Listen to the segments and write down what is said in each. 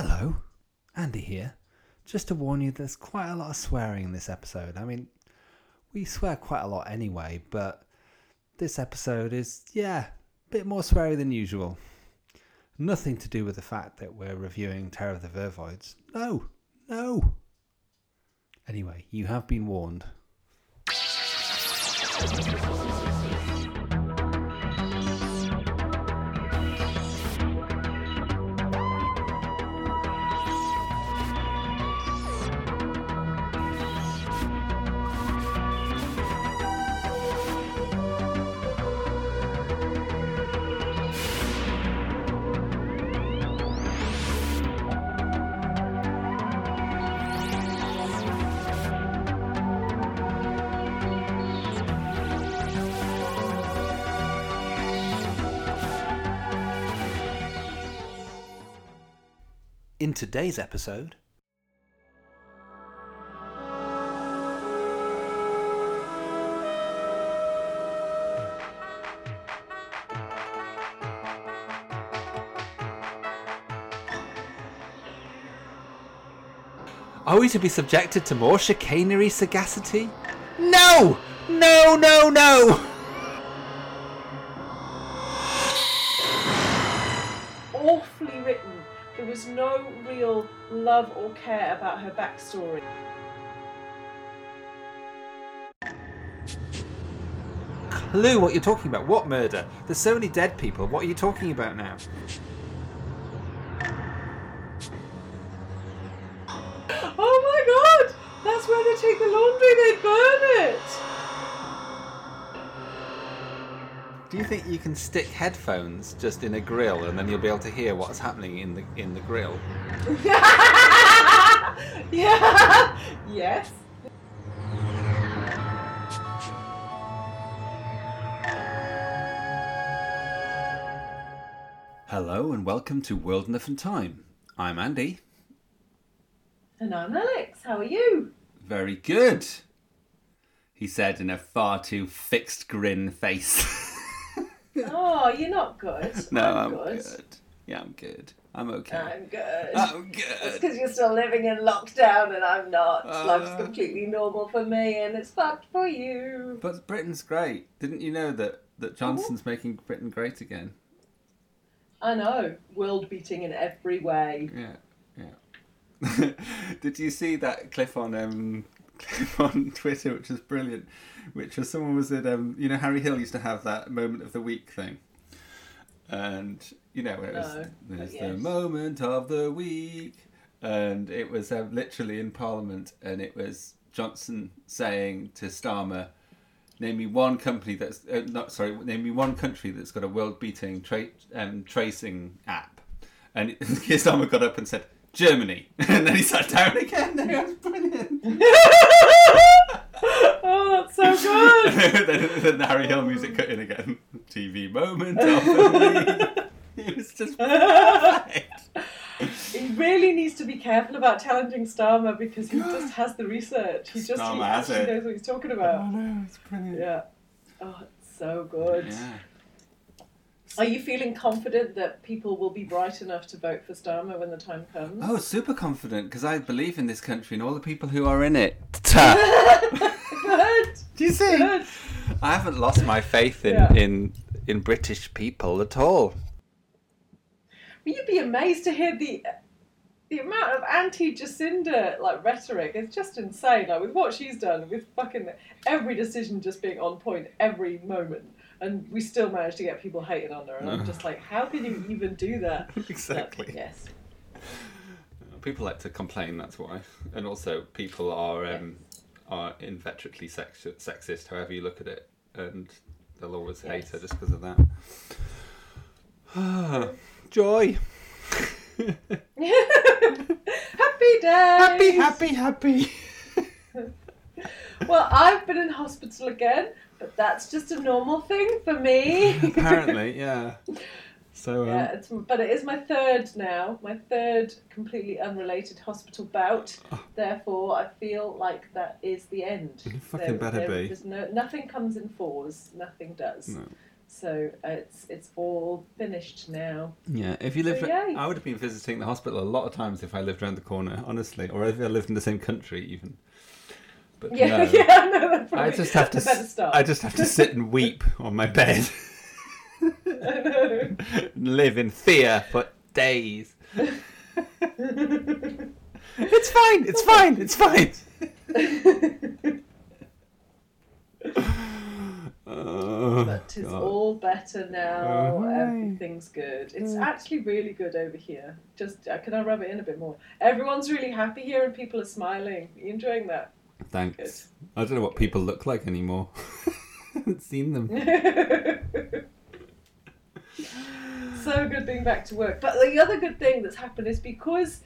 Hello, Andy here. Just to warn you, there's quite a lot of swearing in this episode. I mean, we swear quite a lot anyway, but this episode is, yeah, a bit more sweary than usual. Nothing to do with the fact that we're reviewing Terror of the Vervoids. No, no. Anyway, you have been warned. Today's episode, Are we to be subjected to more chicanery sagacity? No! No, no, no! love or care about her backstory. Clue what you're talking about. What murder? There's so many dead people. What are you talking about now? Oh my god! That's where they take the laundry, they burn it! Do you think you can stick headphones just in a grill and then you'll be able to hear what's happening in the in the grill? yeah! Yes. Hello and welcome to World Enough and Time. I'm Andy. And I'm Alex, how are you? Very good. He said in a far too fixed grin face. Oh, you're not good. no, I'm, good. good. Yeah, I'm good. I'm okay. I'm good. I'm good. It's because you're still living in lockdown and I'm not. Uh. Life's completely normal for me and it's fucked for you. But Britain's great. Didn't you know that that Johnson's making Britain great again? I know. World beating in every way. Yeah, yeah. Did you see that clip on um clip on Twitter, which was brilliant? Which was someone was at um you know Harry Hill used to have that moment of the week thing, and you know it was No, there's but the yes. moment of the week, and it was um, literally in Parliament, and it was Johnson saying to Starmer. Name me one company that's uh, not sorry. Name me one country that's got a world-beating tra- um, tracing app. And Starmer got up and said Germany, and then he sat down again. It was brilliant. That's so good. then, then the Harry Hill music cut in again. TV moment of. It was just perfect. he really needs to be careful about challenging Starmer because he just has the research. He just he Starmer has actually it. knows what he's talking about. Oh no, it's brilliant. Yeah. Oh, it's so good. Yeah. Are you feeling confident that people will be bright enough to vote for Starmer when the time comes? Oh, super confident because I believe in this country and all the people who are in it. good. Do you see? Good. I haven't lost my faith in, Yeah. in in British people at all. Will you be amazed to hear the the amount of anti-Jacinda like rhetoric? It's just insane. Like with what she's done, with fucking every decision just being on point every moment, and we still manage to get people hating on her. And I'm just like, how can you even do that? But, exactly. yes. People like to complain. That's why, and also people are um, are inveterately sex- sexist. However you look at it, and they'll always hate her just because of that. Joy. Happy day. Happy, happy, happy. Well, I've been in hospital again, but that's just a normal thing for me. Apparently, yeah. So, um, Yeah, it's, but it is my third now, my third completely unrelated hospital bout. Oh. Therefore, I feel like that is the end. You fucking better be. There's no, nothing comes in fours. Nothing does. No. So it's it's all finished now. Yeah, if you lived, So. I would have been visiting the hospital a lot of times if I lived around the corner, honestly, or if I lived in the same country even. But Yeah, no, yeah, no, that's I just have to. start. I just have to sit and weep on my bed, I know. live in fear for days. It's fine. It's fine. It's fine. Oh, but it's God. all better now. Oh. Everything's good. It's Mm. actually really good over here. Just uh, can I rub it in a bit more? Everyone's really happy here and people are smiling. Are you enjoying that? Thanks. I don't know what people look like anymore. I haven't seen them. so good being back to work. But the other good thing that's happened is because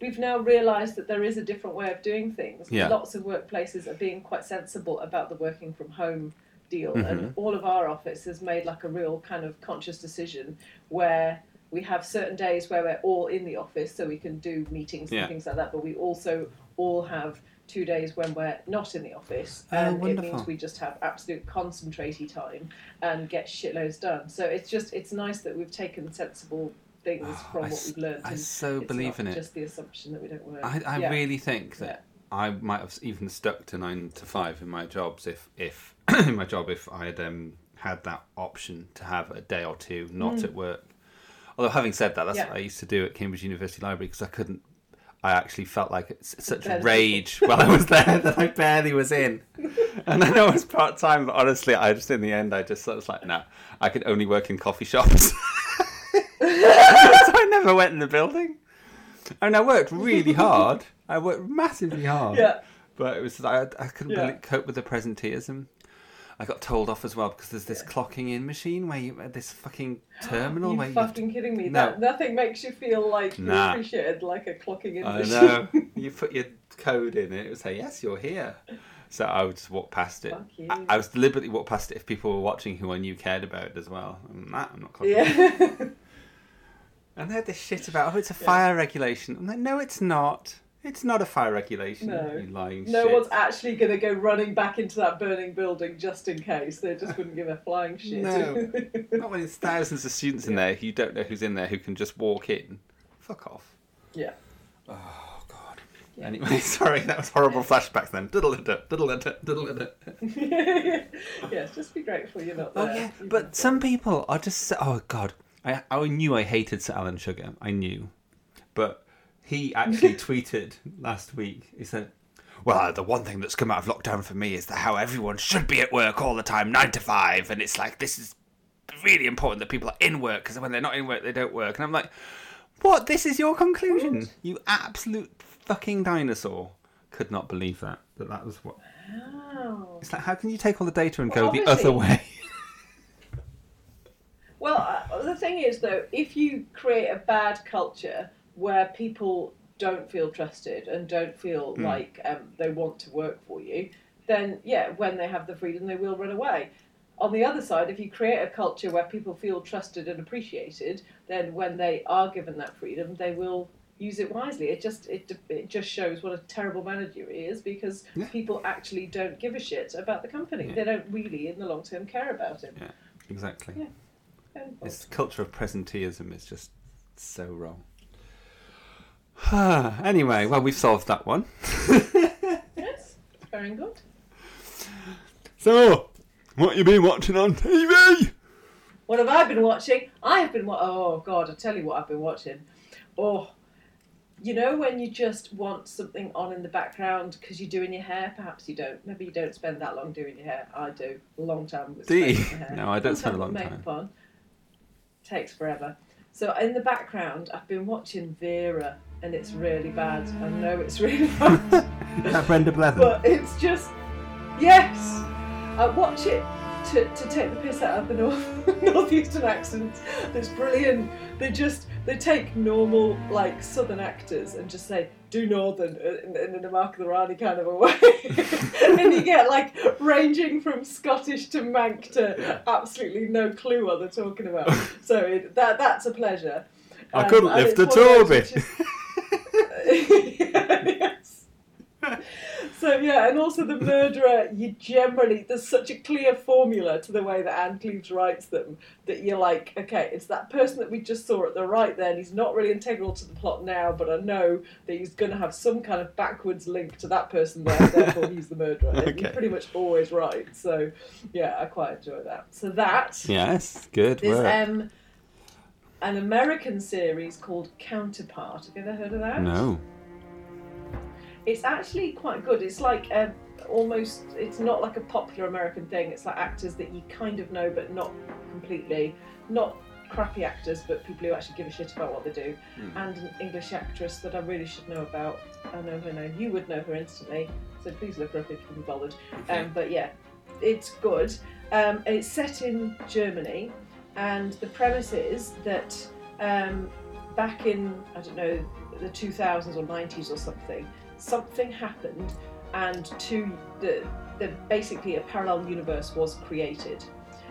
we've now realised that there is a different way of doing things. Yeah. Lots of workplaces are being quite sensible about the working from home deal, Mm-hmm. and all of our office has made like a real kind of conscious decision where. We have certain days where we're all in the office, so we can do meetings Yeah. and things like that. But we also all have two days when we're not in the office, Oh, and it means we just have absolute concentratey time and get shitloads done. So it's just it's nice that we've taken sensible things Oh, from I what we've learned. I and so believe in it. Just the assumption that we don't work. I, I Yeah. really think that I might have even stuck to nine to five in my jobs if if in my job if I had um, had that option to have a day or two not at work. Although having said that, that's Mm. Yeah. what I used to do at Cambridge University Library because I couldn't. I actually felt like such rage while I was there that I barely was in. And I know it was part time, but honestly, I just in the end I just of was like, no, I could only work in coffee shops. so I never went in the building. And I worked really hard. I worked massively hard. Yeah. But it was I, I couldn't Yeah. really cope with the presenteeism. I got told off as well because there's this Yeah. clocking in machine where you uh, this fucking terminal you where you fucking kidding me? No. That nothing makes you feel like you're appreciated like a clocking in I machine. know you put your code in and it would say yes you're here. So I would just walk past it. You. I, I was deliberately walk past it if people were watching who I knew cared about it as well. I'm not, I'm not clocking. yeah. And they had this shit about oh it's a fire regulation. I'm like no it's not. It's not a fire regulation. No. You lying no shit. one's actually going to go running back into that burning building just in case. They just wouldn't give a flying shit. No. Not when there's thousands of students in Yeah. there who you don't know who's in there who can just walk in. Fuck off. yeah. Oh god. Yeah. Anyway, sorry, that was horrible flashbacks then. Diddle it, diddle it, diddle it. yes, just be grateful you're not Oh there. yeah, Even but some people are just so- oh god. I I knew I hated Sir Alan Sugar. I knew, but he actually tweeted last week. He said, "Well, the one thing that's come out of lockdown for me is that how everyone should be at work all the time, nine to five, and it's like this is really important that people are in work because when they're not in work, they don't work." And I'm like, "What? This is your conclusion? You absolute fucking dinosaur!" Could not believe that. That that was what. Wow. It's like, how can you take all the data and Well, go the other way? Well, uh, the thing is, though, if you create a bad culture where people don't feel trusted and don't feel Hmm. like um, they want to work for you, then yeah, when they have the freedom, they will run away. On the other side, if you create a culture where people feel trusted and appreciated, then when they are given that freedom, they will use it wisely. It just it, it just shows what a terrible manager he is because Yeah. people actually don't give a shit about the company. Yeah. They don't really, in the long term, care about it. Exactly. Yeah. This culture of presenteeism is just so wrong. anyway, well, we've solved that one. Yes, very good. So, what you been watching on TV? What have I been watching? I have been wa- oh god, I tell you what I've been watching. Oh, you know when you just want something on in the background because you're doing your hair. Perhaps you don't. Maybe you don't spend that long doing your hair. I do. A long time. with Do you? hair. No, I don't Long spend a long time. on. Takes forever. So in the background, I've been watching Vera, and it's really bad. I know it's really bad. That Brenda Blethyn? but it's just yes i watch it to, to take the piss out of the north northeastern accents. it's brilliant they just they take normal like southern actors and just say do northern uh, in, in a mark of the rani kind of a way and you get like ranging from scottish to manc to absolutely no clue what they're talking about so it, that that's a pleasure I Um, couldn't and lift it's the one of those Toby. which is- yes. So yeah, and also the murderer, you generally there's such a clear formula to the way that Ann Cleeves writes them that you're like, okay, it's that person that we just saw at the right there, and he's not really integral to the plot now, but I know that he's going to have some kind of backwards link to that person there, therefore he's the murderer. And Okay. He's pretty much always right. So yeah, I quite enjoy that. So that Yes, good is work. um an American series called Counterpart. Have you ever heard of that? no. It's actually quite good. It's like a, almost, it's not like a popular American thing. It's like actors that you kind of know, but not completely. Not crappy actors, but people who actually give a shit about what they do. Hmm. And an English actress that I really should know about. I know her name. You would know her instantly. So please look her up if you can be bothered. Okay. Um, but yeah, it's good. Um, it's set in Germany, and the premise is that um, back in I don't know the 2000s or 90s or something, something happened, and two the, the basically a parallel universe was created.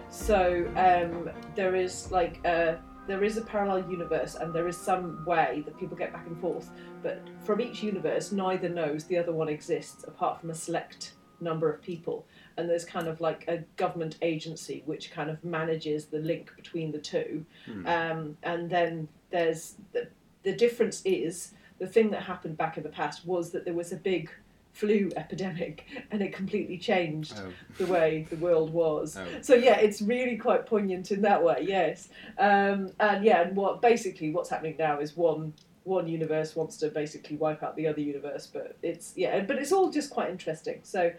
So um, there is like a there is a parallel universe, and there is some way that people get back and forth. But from each universe, neither knows the other one exists, apart from a select number of people. And there's kind of like a government agency which kind of manages the link between the two. Hmm. Um, and then there's the, the difference is the thing that happened back in the past was that there was a big flu epidemic and it completely changed Oh. the way the world was. Oh. So yeah, it's really quite poignant in that way. Yes, um, and yeah, and what basically what's happening now is one one universe wants to basically wipe out the other universe, but it's yeah, but it's all just quite interesting. So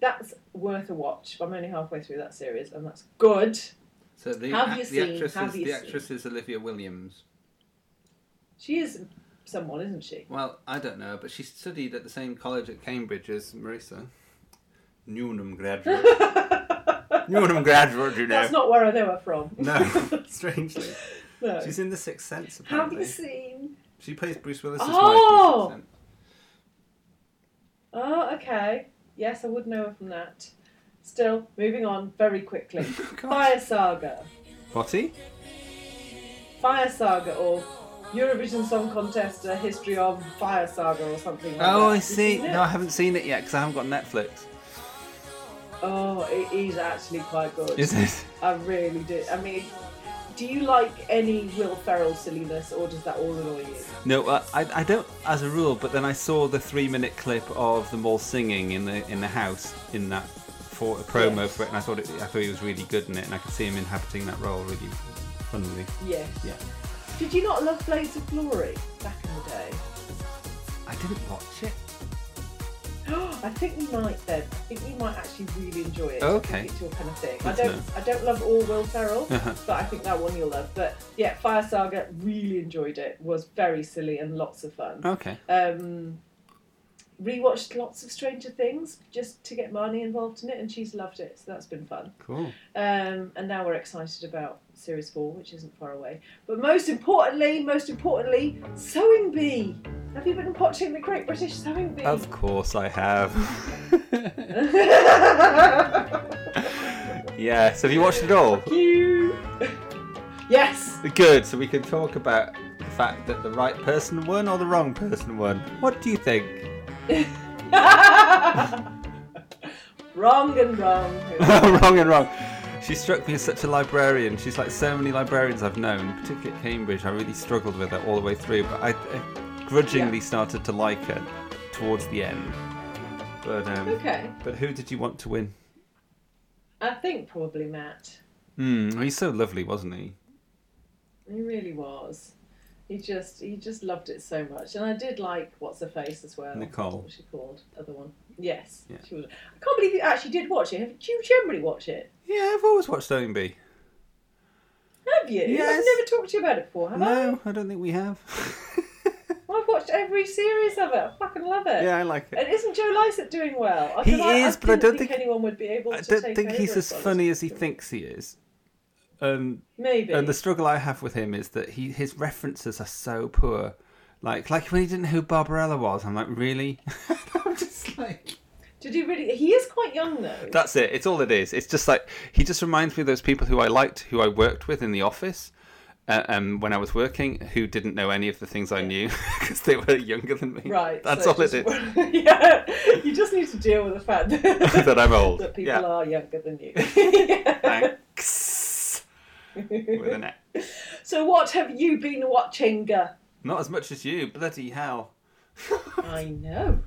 that's worth a watch. I'm only halfway through that series, and that's good. So the, Have you the seen- actress have is you the actress is Olivia Williams. She is someone, isn't she? Well, I don't know, but she studied at the same college at Cambridge as Marissa. Newnham graduate. Newnham graduate, you know. That's not where I know her from. No, strangely. no. She's in The Sixth Sense, Have you seen? She plays Bruce Willis' Oh! wife in Sixth Oh, oh okay. Yes, I would know her from that. Still, moving on very quickly. Oh, Fire Saga. Potty? Fire Saga or Eurovision Song Contest, a history of Fire Saga or something like oh, that. Oh, I Have see. No, I haven't seen it yet because I haven't got Netflix. Oh, it is actually quite good. Is it? I really do. I mean, do you like any Will Ferrell silliness or does that all annoy you? No, uh, I, I don't as a rule. But then I saw the three-minute clip of them all singing in the in the house in that for a promo Yes. for it, and I thought it, I thought he was really good in it, and I could see him inhabiting that role really funnily. Yes. Yeah. Did you not love Blades of Glory back in the day? I didn't watch it. I think we might then. I think we might actually really enjoy it. Okay. I it's your kind of thing. I don't. I don't love all Will Ferrell, Uh-huh. but I think that one you'll love. But yeah, Fire Saga really enjoyed it. Was very silly and lots of fun. Okay. Um, rewatched lots of Stranger Things just to get Marnie involved in it, and she's loved it. So that's been fun. Cool. Um, and now we're excited about series four, which isn't far away. But most importantly, most importantly, Sewing Bee. Have you been watching the Great British Sewing Bee? Of course I have. yeah. So have you watched it all? you. Yes. Good. So we can talk about the fact that the right person won or the wrong person won. What do you think? wrong and wrong. wrong and wrong. She struck me as such a librarian. She's like so many librarians I've known, particularly at Cambridge. I really struggled with her all the way through, but I, I grudgingly started to like her towards the end. But um, Okay. but who did you want to win? I think probably Matt. Hmm, he's so lovely, wasn't he? He really was. He just he just loved it so much, and I did like what's her face as well. Nicole. What she called? Other one. Yes. Yeah. She was. I can't believe you actually did watch it. Have, do you generally watch it? Yeah, I've always watched OMB. Have you? Yes. I've never talked to you about it before, have I? No, I don't think we have. I? I've watched every series of it. I fucking love it. yeah, I like it. And isn't Joe Lycett doing well? I, He 'cause I, is, but I don't think, think- anyone would be able to I don't think he's as funny as he thinks he is. Um, Maybe. and the struggle I have with him is that he his references are so poor. Like like when he didn't know who Barbarella was, I'm like, really? I'm just like Did he really? He is quite young though. That's it. It's all it is. It's just like he just reminds me of those people who I liked, who I worked with in the office. uh, um, when I was working who didn't know any of the things I knew because they were younger than me. Right. That's so all it just- is. yeah. You just need to deal with the fact that, that I'm old. that people yeah. are younger than you. Thanks. With an X. so what have you been watching? Not as much as you, bloody hell. I know.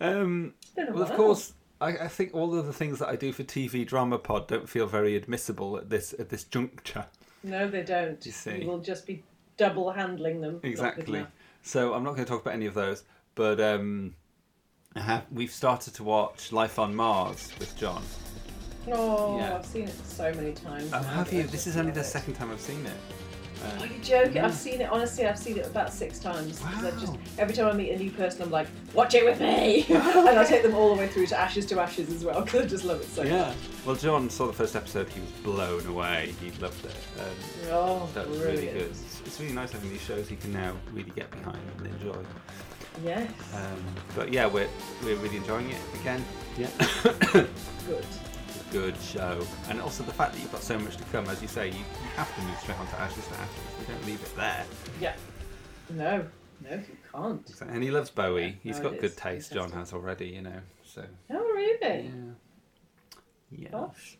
Um, It's been a well, of course, I, I think all of the things that I do for TV Drama Pod don't feel very admissible at this at this juncture. No, they don't. You see. we'll just be double handling them. Exactly. So I'm not going to talk about any of those, but um, I have, we've started to watch Life on Mars with John. Oh, Yeah. I've seen it so many times. Oh, now have that you? I This just is only love the it. second time I've seen it. Are Uh, you joking? Yeah. I've seen it. Honestly, I've seen it about six times. 'cause I just Wow. every time I meet a new person, I'm like, watch it with me, and I take them all the way through to Ashes to Ashes as well because I just love it so yeah. much. Well, John saw the first episode. He was blown away. He loved it. Um, Oh, that was brilliant. really good. It's, it's really nice having these shows you can now really get behind and enjoy. Yes, Um, but yeah, we're we're really enjoying it again. Yeah. good. Good show. And also the fact that you've got so much to come, as you say, you, you have to move straight on to Ashes to Ashes. You don't leave it there. Yeah. No, no, you can't. And he loves Bowie. He's no, got good taste, John has already, you know. So, Oh, really? yeah. Yeah. Gosh.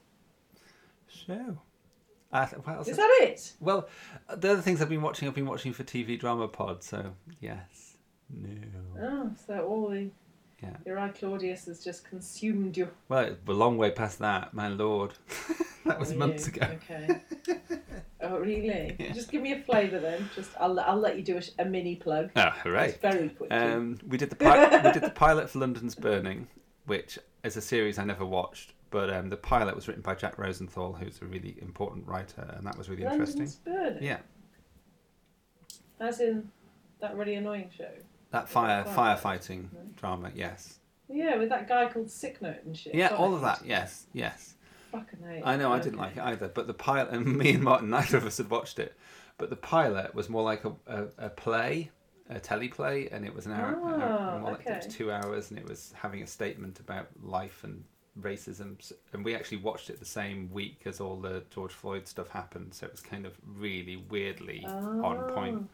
So. Uh, what else? Is that it? Well, the other things I've been watching, I've been watching for TV Drama Pod, so yes. No. Oh, so all the Yeah. your eye Claudius has just consumed you. Well, we're a long way past that, my lord. that was Oh, months you. ago. Okay. oh, really? Yeah. Just give me a flavour then. Just I'll, I'll let you do a, a mini plug. Oh, hooray. Just very quickly. Um, we did the pi- we did the pilot for London's Burning, which is a series I never watched, but um, the pilot was written by Jack Rosenthal, who's a really important writer, and that was really interesting. London's Burning. Yeah, As in that really annoying show. That fire Fire- firefighting drama. Yes, Yeah, with that guy called Sick Note and shit. yeah, God, all of that. Yes, yes. Fucking hate. I know I didn't like it either, but the pilot and me and Martin, neither of us had watched it, but the pilot was more like a, a, a play. A teleplay, and it was an hour, an hour- Ah, more like it was two hours, and it was having a statement about life and racism. And we actually watched it the same week as all the George Floyd stuff happened, so it was kind of really weirdly on point.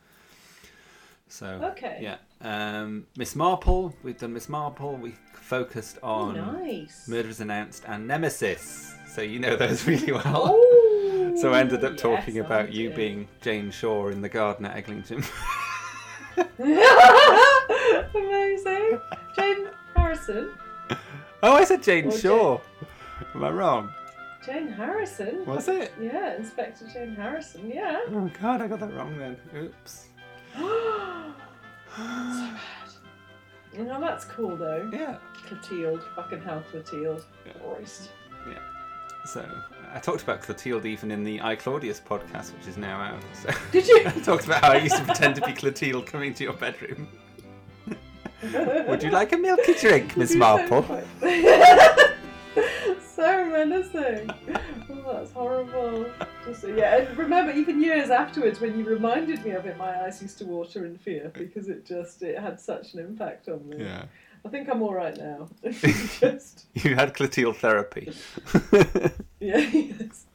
So Oh, Okay. yeah, um, Miss Marple, we've done Miss Marple. We focused Oh, on nice. Murders Announced and Nemesis, so you know those really well. Oh, So I ended up yes, talking about you being Jane Shaw in the garden at Eglinton. Amazing. Jane Harrison. oh, I said Jane Or Shaw. Am I wrong? Jane Harrison. Was it? Yeah, Inspector Jane Harrison. Yeah. Oh God, I got that wrong then. Oops. So bad. No, that's cool though. Yeah. Clotilde, fucking hell, Clotilde. Yeah. Christ. So I talked about Clotilde even in the I Claudius podcast, which is now out. So Did you? I talked about how I used to pretend to be Clotilde coming to your bedroom. Would you like a milky drink, Miss You Marple? so menacing. Oh, that's horrible. Just, yeah, and remember, even years afterwards, when you reminded me of it, my eyes used to water in fear because it just it had such an impact on me. Yeah. I think I'm all right now. just You had Clotilde therapy. yeah. Yes.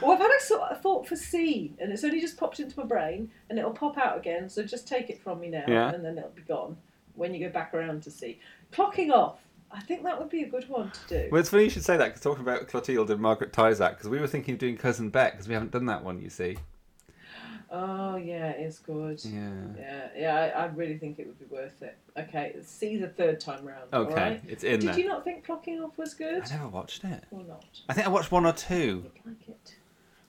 Well, I've had a sort of thought for C, and it's only just popped into my brain, and it'll pop out again. So just take it from me now, Yeah. and then it'll be gone when you go back around to C. Clocking off. I think that would be a good one to do. Well, it's funny you should say that because talking about Clotilde and Margaret Tyzack because we were thinking of doing Cousin Bette because we haven't done that one. You see. Oh yeah, it's good. Yeah. Yeah, yeah, I, I really think it would be worth it. Okay, see the third time round. Okay, it's in Did there. you not think clocking off was good? I never watched it. Or not? I think I watched one or two. You'd like it.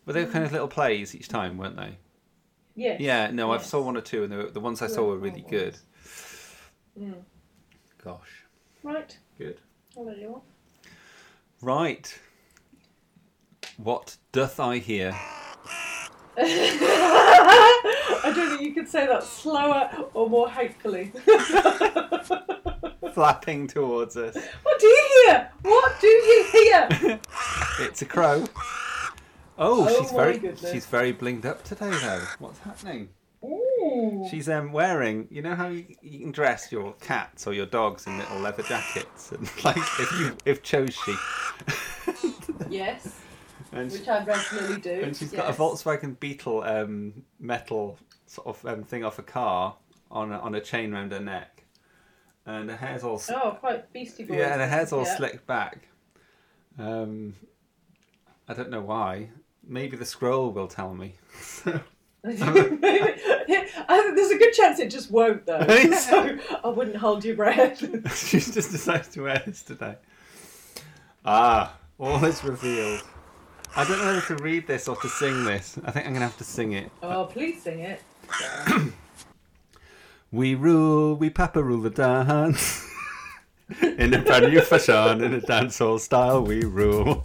But they were kind of little plays each time, weren't they? Yes. Yeah. No, I yes. saw one or two, and the, the ones I saw were really good. Mm. Gosh. Right, Good. I'll let you off. Right. What doth I hear? I don't think you could say that slower or more hatefully. Flapping towards us. what do you hear? What do you hear? It's a crow. Oh, Oh she's my very goodness. she's very blinged up today though. What's happening? Ooh. She's um wearing you know how you, you can dress your cats or your dogs in little leather jackets and like if you if chose she Yes. And she- which I regularly do. And she's got a. Volkswagen Beetle um, metal sort of um, thing off a car on a, on a chain round her neck, and her hair's all Oh, quite Beastie Boys. yeah, and her hair's all Yeah. slicked back. Um, I don't know why. Maybe the scroll will tell me. Maybe- I think there's a good chance it just won't though. So I wouldn't hold your breath. She's just decided to wear this today. Ah, all is revealed. I don't know whether to read this or to sing this. I think I'm going to have to sing it. oh, please sing it. We rule, we papa rule the dance. in a brand new fashion, in a dancehall style, we rule.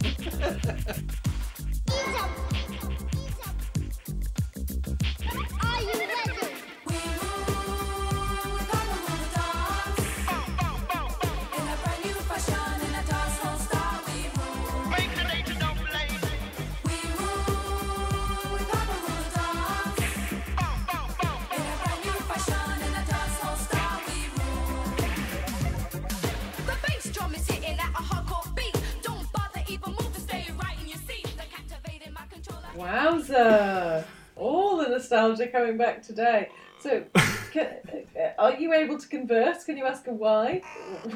Nostalgia coming back today. So, can, are you able to converse? Can you ask her why?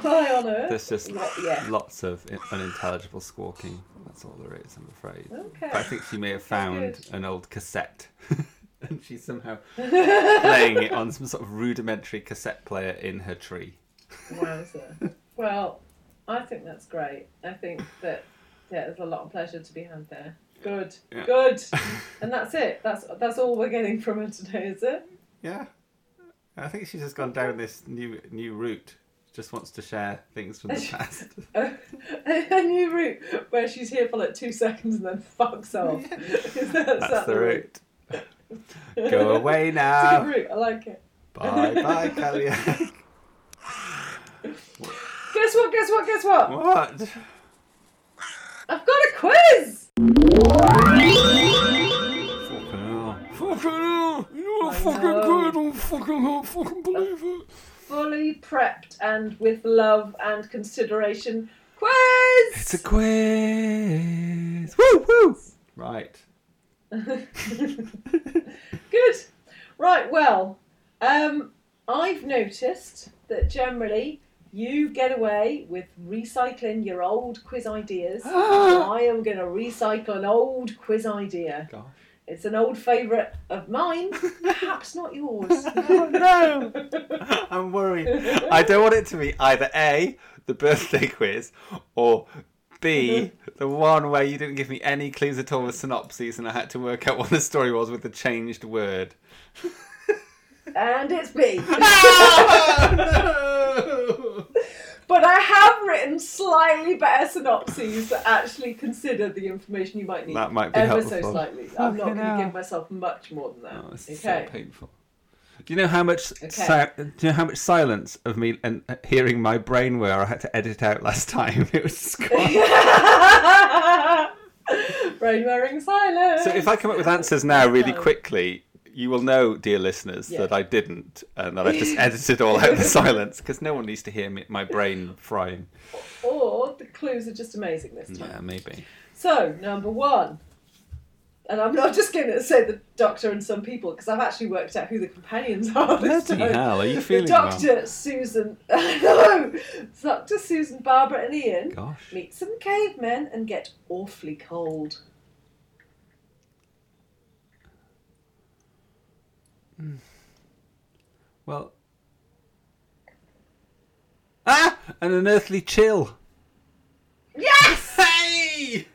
Why on earth? There's just yeah. lots of unintelligible squawking. That's all there is, I'm afraid. Okay. But I think she may have found an old cassette. and she's somehow playing it on some sort of rudimentary cassette player in her tree. Wowza. Well, I think that's great. I think that yeah, there's a lot of pleasure to be had there. Good, Yeah. good, and that's it. That's that's all we're getting from her today, is it? Yeah. I think she's just gone down this new new route. Just wants to share things from the past. a, new route where she's here for like two seconds and then fucks off. Is that- is That's that the route. Go away It's a now. good route. I like it. Bye bye, Kellyanne. Guess what? Guess what? Guess what? what? I've got a quiz. Fucking hell. Fucking hell. You're I fucking know. good. I fucking hell. Fucking believe it. Fully prepped and with love and consideration. Quiz. It's a quiz. Woo woo. Right. Good. Right, well, um, I've noticed that generally you get away with recycling your old quiz ideas. I am going to recycle an old quiz idea. Gosh. It's an old favourite of mine, perhaps not yours. Oh no! I'm worried. I don't want it to be either A, the birthday quiz, or B, the one where you didn't give me any clues at all with synopses and I had to work out what the story was with the changed word. and it's B. no! But I have written slightly better synopses that actually consider the information you might need. That might be ever helpful. so slightly. I'm not going to give myself much more than that. Oh, this is okay. so painful. Do you know how much Okay. si- do you know how much silence of me and uh, hearing my brain where I had to edit out last time? It was squat. Brain wearing silence. So if I come up with answers now really quickly, you will know, dear listeners, Yeah. that I didn't, and that I just edited all out the silence because no one needs to hear me, my brain frying. Or the clues are just amazing this time. Yeah, maybe. So, number one. And I'm not just going to say the doctor and some people because I've actually worked out who the companions are. This Bloody time. hell, are you The feeling well? Doctor, Susan, no, Doctor Susan, Barbara, and Ian Gosh. meet some cavemen and get awfully cold. Well. Ah! An unearthly chill. Yes! Hey!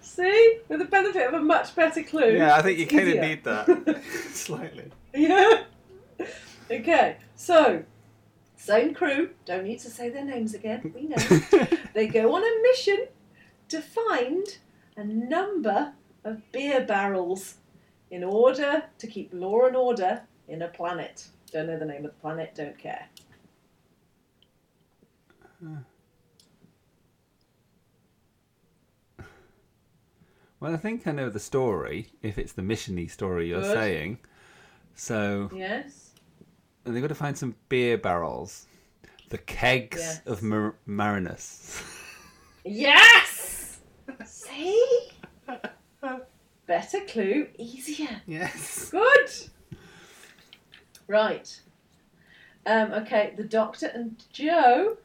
See, with the benefit of a much better clue. Yeah, I think you kind of need that. Slightly. Yeah. Okay, so same crew. Don't need to say their names again. We know. they go on a mission to find a number of beer barrels in order to keep law and order in a planet. Don't know the name of the planet. Don't care. Well, I think I know the story, if it's the missiony story you're Good. saying. So, Yes. and they've got to find some beer barrels. The kegs Yes. of Mar- Marinus. Yes. See? Better clue, easier. Yes. Good. Right. Um, okay, the Doctor and Jo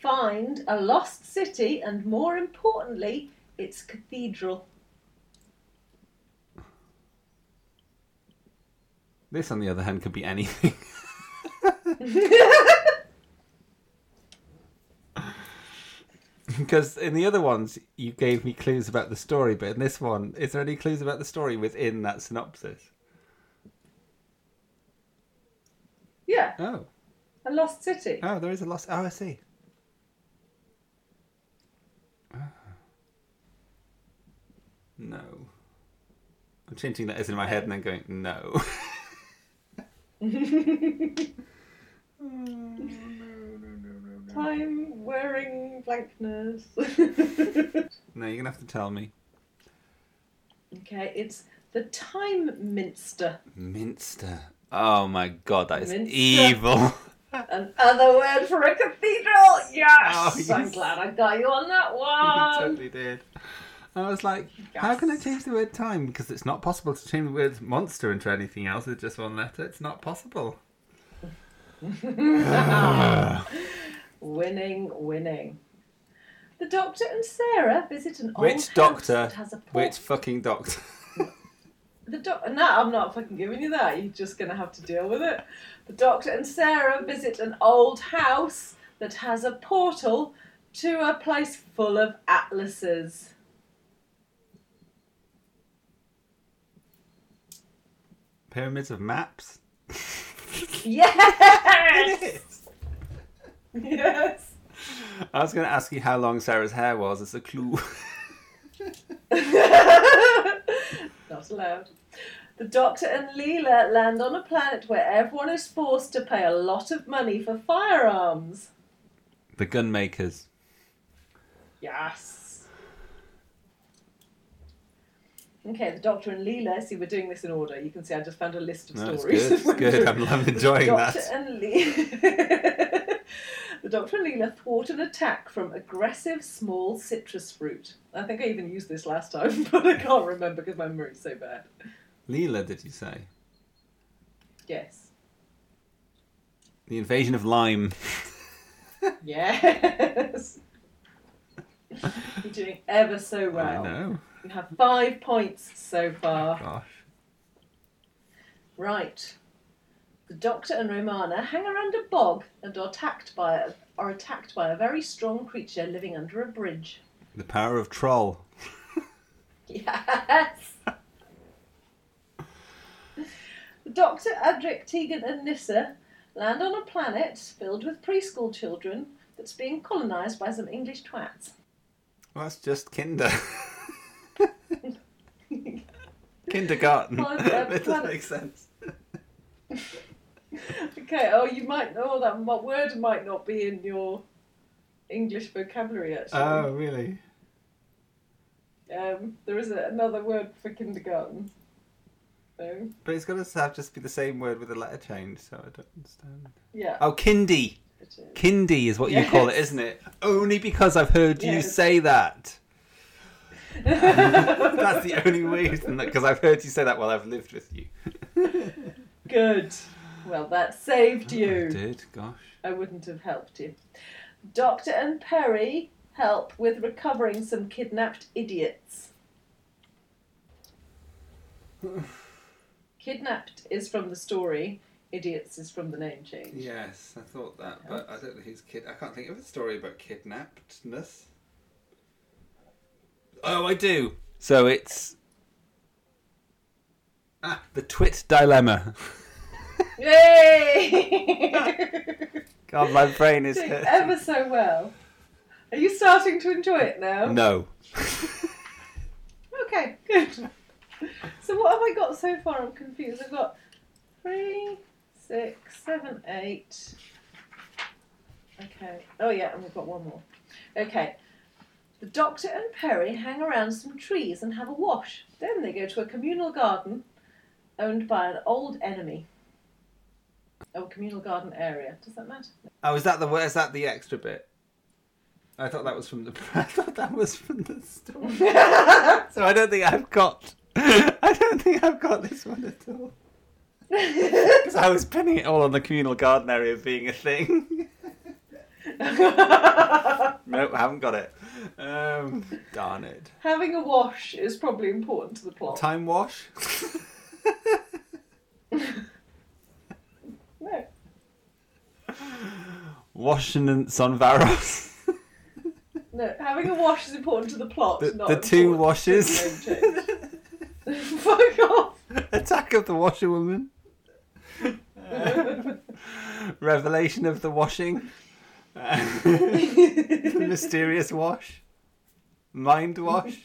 find a lost city and, more importantly, its cathedral. This, on the other hand, could be anything. Because in the other ones, you gave me clues about the story, but in this one, is there any clues about the story within that synopsis? Yeah, Oh, a lost city. oh, there is a lost. Oh, I see. Ah. No. I'm changing letters in my head and then going no. Time wearing blankness. No, you're gonna have to tell me. okay, it's the Time Minster. Minster. Oh my god, that is Minster. evil. Another word for a cathedral. Yes, Oh, yes. I'm glad I got you on that you one. totally did. I was like, how can I change the word time? Because it's not possible to change the word monster into anything else with just one letter. It's not possible. Winning, winning. The Doctor and Sarah visit an old Which house doctor? that has a port- Which fucking doctor? The doc- no, I'm not fucking giving you that. You're just gonna have to deal with it. The Doctor and Sarah visit an old house that has a portal to a place full of atlases. Pyramids of maps? Yes. yes. I was going to ask you how long Sarah's hair was as a clue. Not allowed. The Doctor and Leela land on a planet where everyone is forced to pay a lot of money for firearms. the gun makers. Yes. Okay, the Doctor and Leela. See, we're doing this in order. You can see I just found a list of No, it's stories. good. It's good. I'm, I'm enjoying Doctor that. and Leela. And Leela thwart an attack from aggressive small citrus fruit. I think I even used this last time, but I can't remember because my memory's so bad. Leela, did you say? Yes. The invasion of lime. Yes. You're doing ever so well. I know. You have five points so far. Gosh. Right. The Doctor and Romana hang around a bog and are attacked by a, are attacked by a very strong creature living under a bridge. The power of troll. Yes. the Doctor, Adric, Tegan, and Nyssa land on a planet filled with preschool children that's being colonised by some English twats. Well, that's just kinder. Kindergarten. Well, uh, that doesn't make sense. Okay, oh, you might know that word might not be in your English vocabulary actually. Oh, really? Um, there is a, another word for kindergarten. So, But it's got to have just be the same word with a letter change, so I don't understand. yeah. Oh, kindy. is. Kindy is what you call it, Yes. isn't it? Only because I've heard you say that. That's the only reason, because I've heard you say that while I've lived with you. Good. Well, that saved I you. did, gosh. I wouldn't have helped you. Doctor and Peri help with recovering some kidnapped idiots. kidnapped is from the story. Idiots is from the name change. Yes, I thought that, but I don't know who's kid. I can't think of a story about kidnappedness. Oh, I do. So it's ah the Twit dilemma. Yay! God, my brain is Doing hurting. ever so well. Are you starting to enjoy it now? No. Okay, good. So what have I got so far? I'm confused. I've got three, six, seven, eight. Okay. Oh yeah, and we've got one more. Okay. The Doctor and Peri hang around some trees and have a wash. Then they go to a communal garden owned by an old enemy. Oh, communal garden area. Does that matter? Oh, is that the is that the extra bit? I thought that was from the. I thought that was from the story. so I don't think I've got. I don't think I've got this one at all. Because I was pinning it all on the communal garden area being a thing. nope, I haven't got it. Um, darn it. Having a wash is probably important to the plot. Time wash. No. Washington Sonvaros. No, having a wash is important to the plot. The- not the two washes. the name change. Fuck off. Attack of the Washerwoman. Revelation of the washing. the mysterious wash. Mind wash.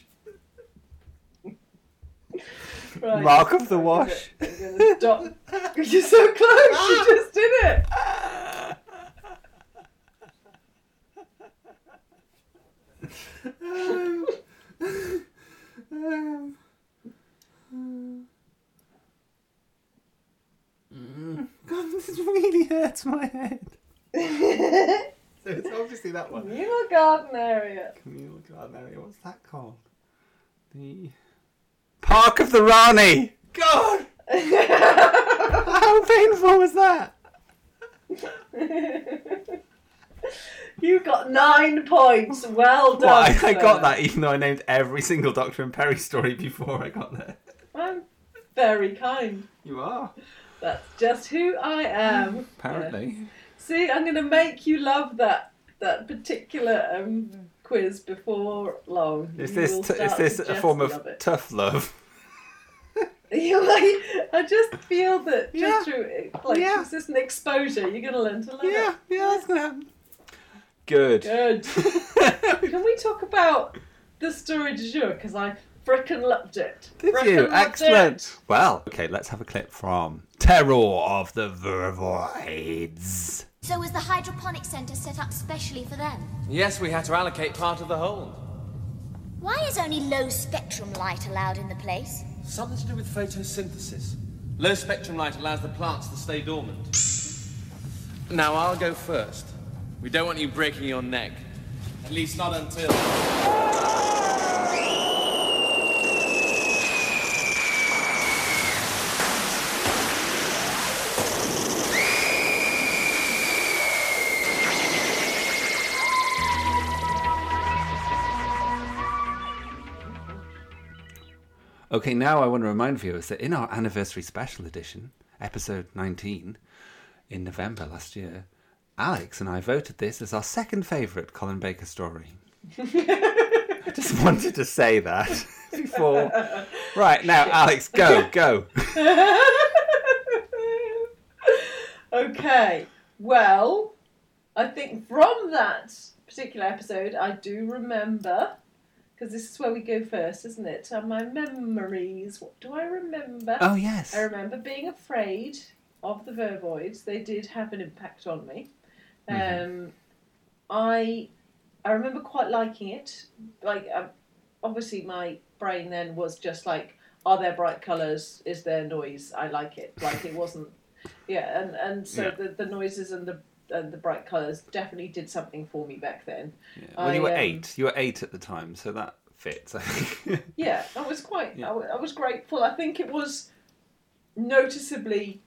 Right. Mark of the wash. I'm stop. You're so close. You just did it. God, this really hurts my head. so it's obviously that one. Communal garden area. Communal garden area. What's that called? The Park of the Rani. God, how painful was that? You got nine points. Well done. Well, I, I got that even though I named every single Doctor and Peri story before I got there. I'm very kind. You are That's just who I am. apparently. See, I'm going to make you love that that particular um, quiz before long. Is You this t- is this a form of it. tough love? You're like, I just feel that just Yeah. through like Yeah. consistent exposure, you're going to learn to love Yeah, it. yeah, yeah, that's gonna happen. Good. Good. Can we talk about the story du jour? Because I frickin' loved it. Did Frickin' you? Excellent. it. Well, okay, let's have a clip from Terror of the Vervoids. So was the hydroponic centre set up specially for them? Yes, we had to allocate part of the hold. Why is only low spectrum light allowed in the place? Something to do with photosynthesis. Low spectrum light allows the plants to stay dormant. Now I'll go first. We don't want you breaking your neck. At least not until. Okay, now I want to remind viewers that in our anniversary special edition, episode 19, in November last year, Alex and I voted this as our second favourite Colin Baker story. I just wanted to say that before. Right, now, Alex, go, go. okay. Well, I think from that particular episode, I do remember because this is where we go first, isn't it? Uh, my memories. What do I remember? Oh, yes. I remember being afraid of the vervoids. They did have an impact on me. Um, I I remember quite liking it. Like um, obviously, my brain then was just like, are there bright colours? Is there noise? I like it. Like it wasn't. Yeah, and and so Yeah. the the noises and the and the bright colours definitely did something for me back then. Yeah. Well, you were um, eight. You were eight at the time, so that fits, I think. Yeah, I was quite. Yeah. I, I was grateful. I think it was noticeably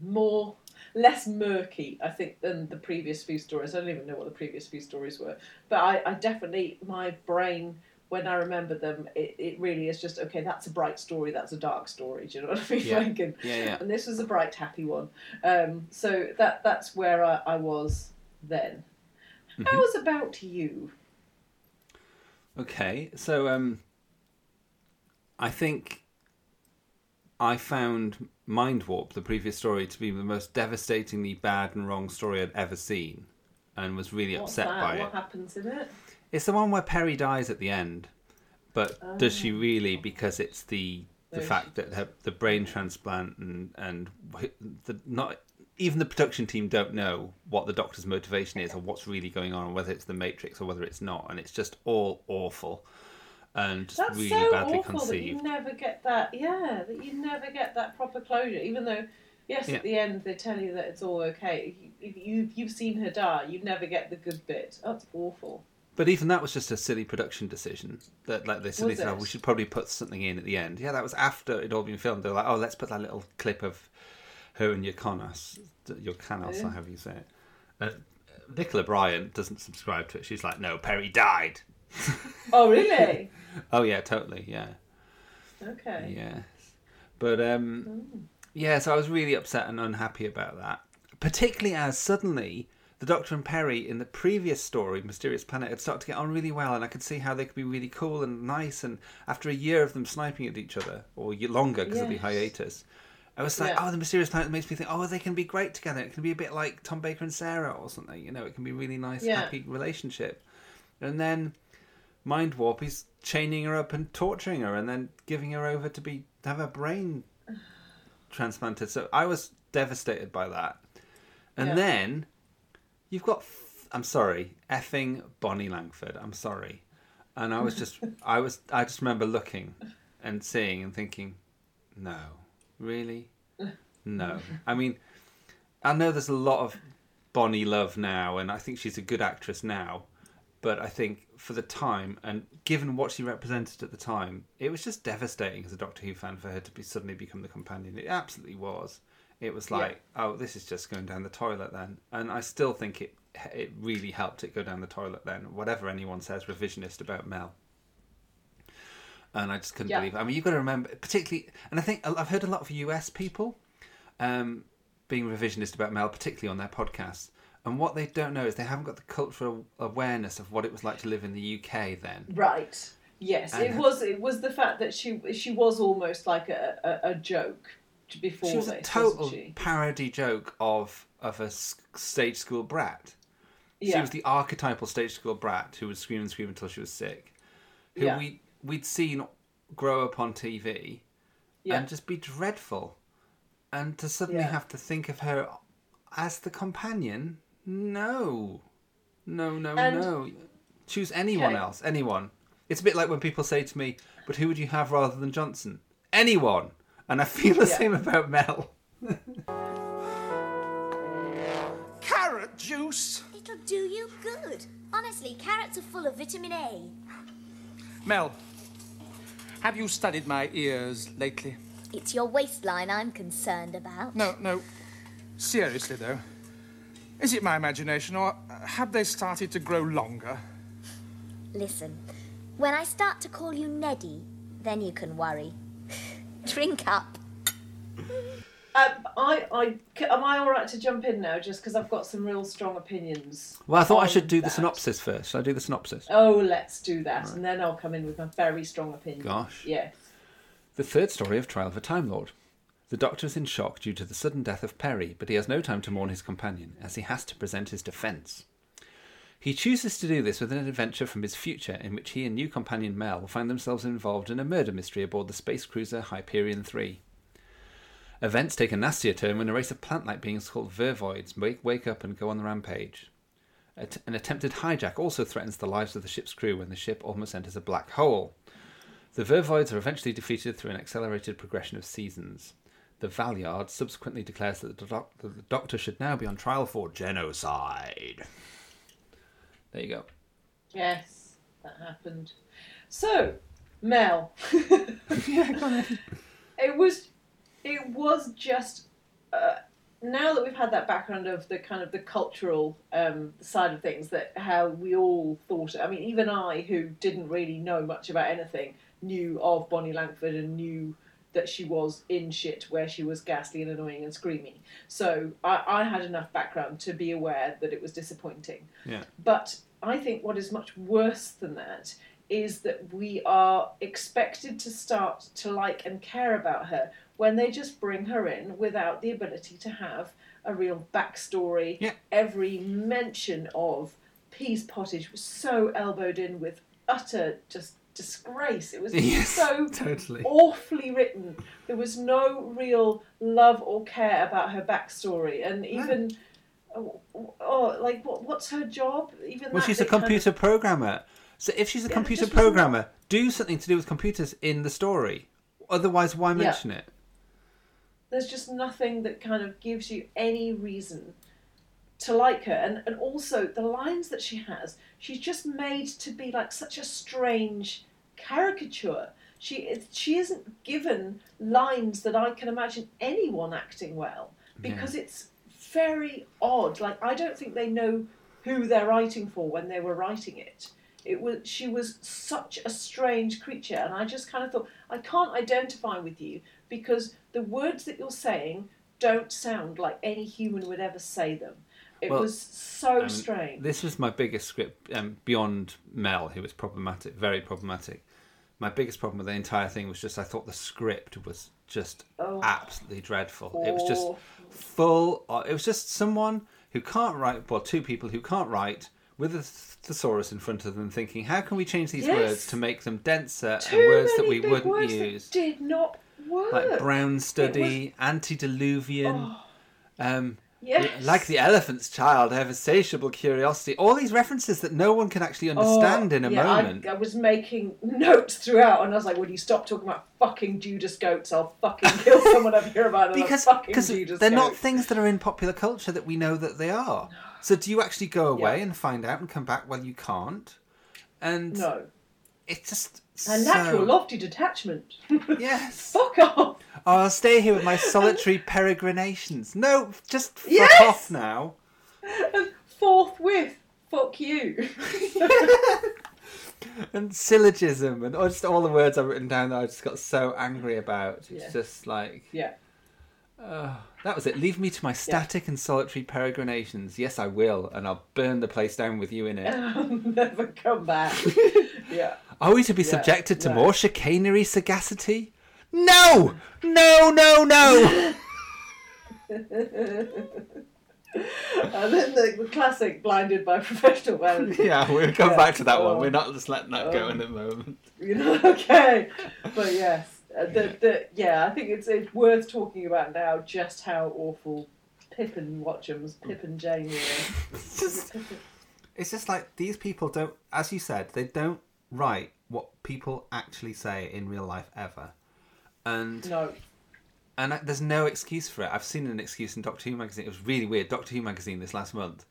more less murky. I think than the previous few stories. I don't even know what the previous few stories were, but I, I definitely my brain when I remember them, it, it really is just okay. That's a bright story. That's a dark story. Do you know what I mean? Yeah. Like, and, yeah, yeah. and this was a bright, happy one. Um, so that that's where I, I was then. Mm-hmm. How's about you? Okay, so um, I think I found Mind Warp, the previous story, to be the most devastatingly bad and wrong story I'd ever seen, and was really What's upset that? by what it. happens in it? It's the one where Peri dies at the end, but does she oh. really? Because it's the the Oh, fact that her, the brain transplant and and the not even the production team don't know what the doctor's motivation is or what's really going on, whether it's the Matrix or whether it's not, and it's just all awful and just That's really so badly awful that you never get that. Yeah, that you never get that proper closure. Even though Yes, Yeah. at the end they tell you that it's all okay. If you if you've seen her die, you never get the good bit. That's awful. But even that was just a silly production decision. That like they Was said, it? we should probably put something in at the end. Yeah, that was after it'd all been filmed. They were like, oh, let's put that little clip of her and Yokonos, Yokonos, Yeah. or however you say it. Uh, Nicola Bryant doesn't subscribe to it. She's like, no, Peri died. Oh really? Oh yeah, totally, yeah. okay. Yes. But um yeah, so I was really upset and unhappy about that. Particularly as suddenly the Doctor and Peri in the previous story, Mysterious Planet, had started to get on really well, and I could see how they could be really cool and nice. And after a year of them sniping at each other, or longer because of the hiatus, I was like, Yeah. oh, the Mysterious Planet makes me think, oh, they can be great together. It can be a bit like Tom Baker and Sarah or something. You know, it can be a really nice, Yeah. happy relationship. And then Mind Warp, he's chaining her up and torturing her, and then giving her over to be to have her brain transplanted. So I was devastated by that. And Yeah. then you've got, f- I'm sorry, effing Bonnie Langford. I'm sorry. And I was just, I was, I just remember looking and seeing and thinking, no, really, no. I mean, I know there's a lot of Bonnie love now, and I think she's a good actress now. But I think for the time and given what she represented at the time, it was just devastating as a Doctor Who fan for her to be suddenly become the companion. It absolutely was. It was Yeah. like, oh, this is just going down the toilet then, and I still think it it really helped it go down the toilet then. Whatever anyone says revisionist about Mel, and I just couldn't Yeah. believe. It. I mean, you've got to remember, particularly, and I think I've heard a lot of US people um, being revisionist about Mel, particularly on their podcasts. And what they don't know is they haven't got the cultural awareness of what it was like to live in the UK then. Right. Yes, it was. It was the fact that she she was almost like a, a, a joke before She was a total parody joke of of a stage school brat. She was the archetypal stage school brat who would scream and scream until she was sick. Who Yeah. we we'd seen grow up on TV Yeah. and just be dreadful, and to suddenly Yeah. have to think of her as the companion. No, no, no, And- no. Choose anyone Okay. else. Anyone. It's a bit like when people say to me, "But who would you have rather than Johnson?" Anyone. And I feel the Yeah. same about Mel. Carrot juice? It'll do you good. Honestly, carrots are full of vitamin A. Mel, have you studied my ears lately? It's your waistline I'm concerned about. No, no. Seriously, though. Is it my imagination, or have they started to grow longer? Listen, when I start to call you Neddy, then you can worry. Drink up. Um, I, I, c- am I all right to jump in now? Just because I've got some real strong opinions. Well, I thought I should do the synopsis first. Should I do the synopsis? Oh, let's do that, and then I'll come in with my very strong opinion. Gosh. Yes. The third story of Trial of a Time Lord. The Doctor is in shock due to the sudden death of Peri, but he has no time to mourn his companion, as he has to present his defence. He chooses to do this with an adventure from his future, in which he and new companion Mel find themselves involved in a murder mystery aboard the space cruiser Hyperion 3. Events take a nastier turn when a race of plant-like beings called Vervoids wake, wake up and go on the rampage. At- An attempted hijack also threatens the lives of the ship's crew when the ship almost enters a black hole. The Vervoids are eventually defeated through an accelerated progression of seasons. The Valeyard subsequently declares that the, doc- that the Doctor should now be on trial for genocide. There you go. Yes, that happened. So, Mel. It was, it was just. Uh, now that we've had that background of the kind of the cultural um, side of things, that how we all thought. I mean, even I, who didn't really know much about anything, knew of Bonnie Langford and knew that she was in shit where she was ghastly and annoying and screamy. So I, I had enough background to be aware that it was disappointing. Yeah. But I think what is much worse than that is that we are expected to start to like and care about her when they just bring her in without the ability to have a real backstory. Yeah. Every mention of Pease Pottage was so elbowed in with utter just disgrace. It was Yes, so totally. awfully written. There was no real love or care about her backstory, and even. Oh, oh, like what? What's her job? Even Well, she's a kind of- computer programmer. So if she's a Yeah, computer this was programmer, do something to do with computers in the story. Otherwise, why mention it? There's just nothing that kind of gives you any reason to like her. And, and also, the lines that she has, she's just made to be like such a strange caricature. She, is- she isn't given lines that I can imagine anyone acting well because it's very odd. Like, I don't think they know who they're writing for when they were writing it. It was she was such a strange creature, and I just kind of thought I can't identify with you because the words that you're saying don't sound like any human would ever say them. It Well, was so Um, strange. This was my biggest script um, beyond Mel, who was problematic, very problematic. My biggest problem with the entire thing was just I thought the script was just Oh. absolutely dreadful. It was just full. It was just someone who can't write. Well, two people who can't write with a thesaurus in front of them, thinking, "How can we change these Yes. words to make them denser Too and words that we wouldn't words that use?" did not work. Like brown study, antediluvian. Um, Yes. like the elephant's child, I have insatiable curiosity. All these references that no one can actually oh, understand in a Oh, yeah, I- moment. I, was making notes throughout, and I was like, "Would you stop talking about fucking Judas goats? I'll fucking kill someone over here about another because fucking because they're goat." not things that are in popular culture that we know that they are. So do you actually go away Yeah. and find out and come back? Well, you can't. And no. it's just A so... natural lofty detachment. Yes. Fuck off. I'll stay here with my solitary peregrinations. No, just fuck Yes! off now. And forthwith, fuck you. And syllogism and just all the words I've written down that I just got so angry about. It's Yeah. just like yeah. That was it. Leave me to my static and solitary peregrinations. Yes, I will, and I'll burn the place down with you in it. I'll never come back. Yeah. Are we to be Yeah, subjected to no. more chicanery sagacity? No! No, no, no! And then the, the classic blinded by professional vanity. yeah, we'll come Yeah. back to that one. Oh. We're not just letting that go Oh. in a moment. You know, okay. But yes, uh, the, the, yeah, I think it's, it's worth talking about now just how awful Pip and Watchums, Pip and. It's just, it's just like these people don't, as you said, they don't write what people actually say in real life ever. And No. and I, there's no excuse for it. I've seen an excuse in Doctor Who magazine. It was really weird. Doctor Who magazine this last month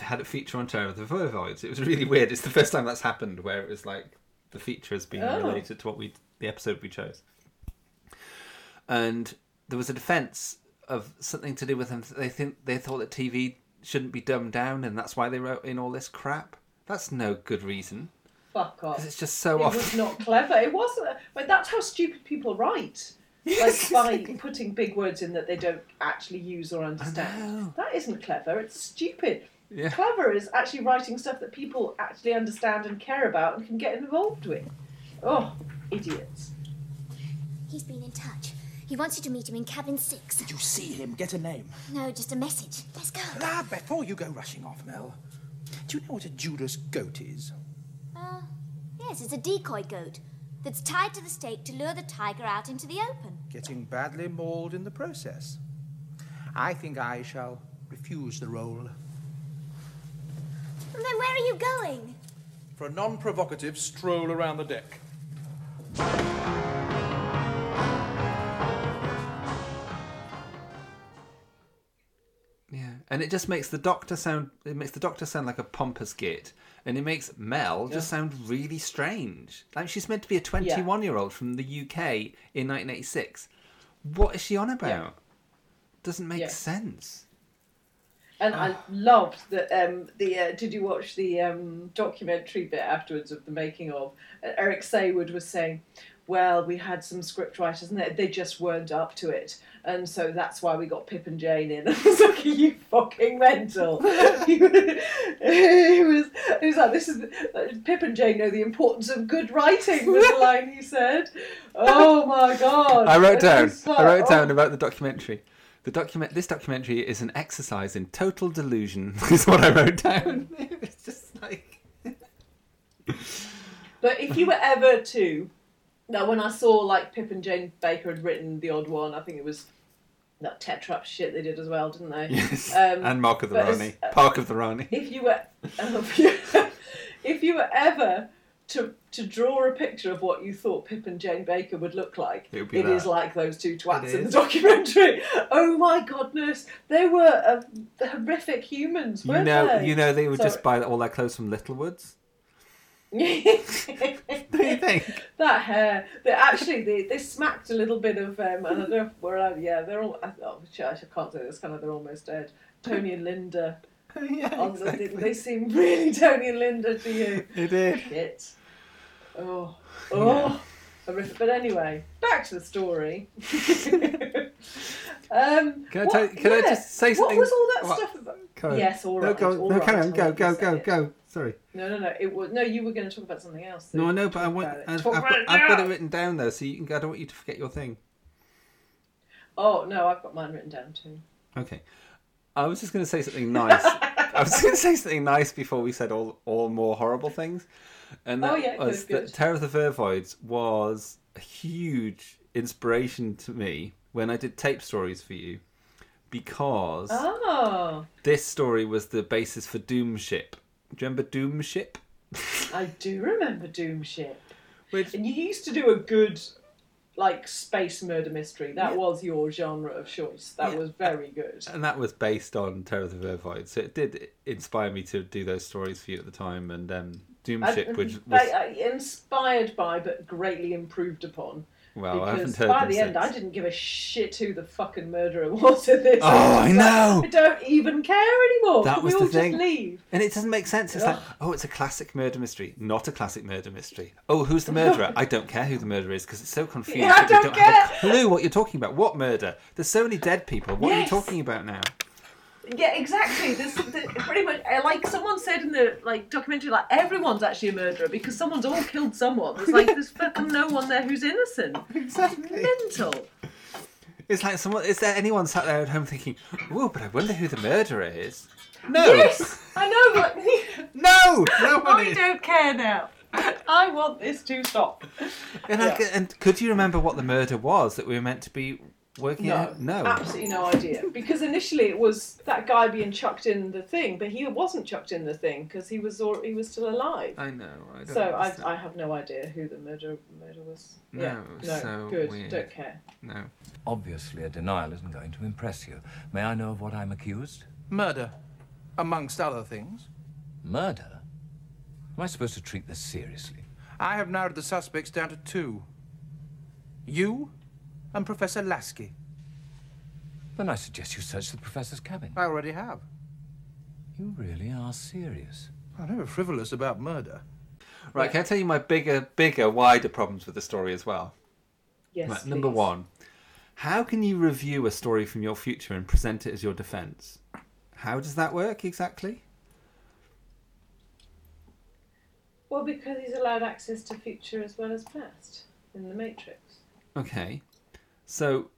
had a feature on Terror of the Vervoids. It was really weird. It's the first time that's happened where it was like the feature has been Oh. related to what we the episode we chose. And there was a defence of something to do with them. They think they thought that TV shouldn't be dumbed down, and that's why they wrote in all this crap. That's no good reason Fuck off. because it's just so It off. was not clever. It wasn't. But that's how stupid people write. Like by putting big words in that they don't actually use or understand. That isn't clever. It's stupid. Yeah. Clever is actually writing stuff that people actually understand and care about and can get involved with. Oh, idiots. He's been in touch. He wants you to meet him in cabin six. Did you see him? Get a name. No, just a message. Let's go. Ah, before you go rushing off, Mel, do you know what a Judas goat is? Uh, yes, it's a decoy goat that's tied to the stake to lure the tiger out into the open. Getting badly mauled in the process. I think I shall refuse the role. And then where are you going? For a non provocative stroll around the deck. Yeah, and it just makes the doctor sound. It makes the doctor sound like a pompous git, and it makes Mel just sound really strange. Like she's meant to be a twenty-one-year-old from the UK in 1986. What is she on about? Doesn't make Yeah. sense. And I loved that. Um, the uh, did you watch the um, documentary bit afterwards of the making of? Uh, Eric Saward was saying, "Well, we had some script writers, and they, they just weren't up to it, and so that's why we got Pip and Jane in." I was like, "Are you fucking mental?" he, was, he was. Like, "This is Pip and Jane know the importance of good writing." Was the line he said. Oh my god! I wrote down. I wrote down oh. about the documentary. The document. This documentary is an exercise in total delusion. Is what I wrote down. it's just like. But if you were ever to, now when I saw like Pip and Jane Baker had written the odd one, I think it was that Tetrap shit they did as well, didn't they? Yes. Um, and Mark of the Rani. uh, Park of the Rani. If you were, if you were ever to to draw a picture of what you thought Pip and Jane Baker would look like, It it is that. like those two twats in the documentary. Oh my goodness, they were uh, horrific humans, weren't know, they? you know, they would So- just buy all their clothes from Littlewoods. Do you think? that hair. They actually they, they smacked a little bit of um, I don't know if we're allowed, yeah they're all I, oh, shit, I can't say this kind of they're almost dead. Tony and Linda. yeah, on the- exactly. they seem really Tony and Linda to you. They did. Shit. Oh, oh, horrific. But anyway, back to the story. um, Can I what- tell can I just say something? What was all that what? stuff about? Yes, all No, right. go, all no, right, carry on. Go, go, go, go. Sorry. No, no, no. It was no. You were going to talk about something else. so No, I know, but I want. I've, I've, got, it I've got it written down though, so you can. I don't want you to forget your thing. Oh no, I've got mine written down too. Okay. I was just going to say something nice. I was going to say something nice before we said all all more horrible things, and that Oh, yeah, was good, that. Terror of the Vervoids was a huge inspiration to me when I did tape stories for you, because Oh, this story was the basis for Doom Ship. Do you remember Doom Ship? I do remember Doom Ship. Which And you used to do a good, like space murder mystery. That was your genre of choice. That was very good. and that was based on Terror of the Vervoids, so it did inspire me to do those stories for you at the time. And um, Doom I- Ship, which they- uh, inspired by, but greatly improved upon. Well, I haven't heard by the end, since. I didn't give a shit who the fucking murderer was in this. Oh, I was like, know. I don't even care anymore. That was we the all thing. just leave? And it doesn't make sense. It's like, oh, it's a classic murder mystery, not a classic murder mystery. Oh, who's the murderer? I don't care who the murderer is because it's so confused. Yeah, I you don't have a clue what you're talking about. What murder? There's so many dead people. What are you talking about now? Yeah, exactly. This, the, pretty much, uh, like someone said in the like documentary, like everyone's actually a murderer because someone's all killed someone. There's like there's fucking no one there who's innocent. Exactly. Mental. It's like someone. Is there anyone sat there at home thinking, "Oh, but I wonder who the murderer is"? No. Yes, I know, but No. I don't care now. I want this to stop. And, Yeah. c and could you remember what the murder was that we were meant to be working No, out? No. absolutely no idea. Because initially it was that guy being chucked in the thing, but he wasn't chucked in the thing because he was al- he was still alive. I know. I don't So I, understand. I have no idea who the murder murder was. No, yeah, no, so good. weird. Don't care. No. Obviously, a denial isn't going to impress you. May I know of what I'm accused? Murder, amongst other things. Murder? Am I supposed to treat this seriously? I have narrowed the suspects down to two. You and Professor Lasky. Then I suggest you search the professor's cabin. I already have. You really are serious. I'm never frivolous about murder. Right. Can I tell you my bigger, bigger, wider problems with the story as well? Yes. Right, number please. one, how can you review a story from your future and present it as your defense? How does that work exactly? Well, because he's allowed access to future as well as past in the Matrix. Okay, so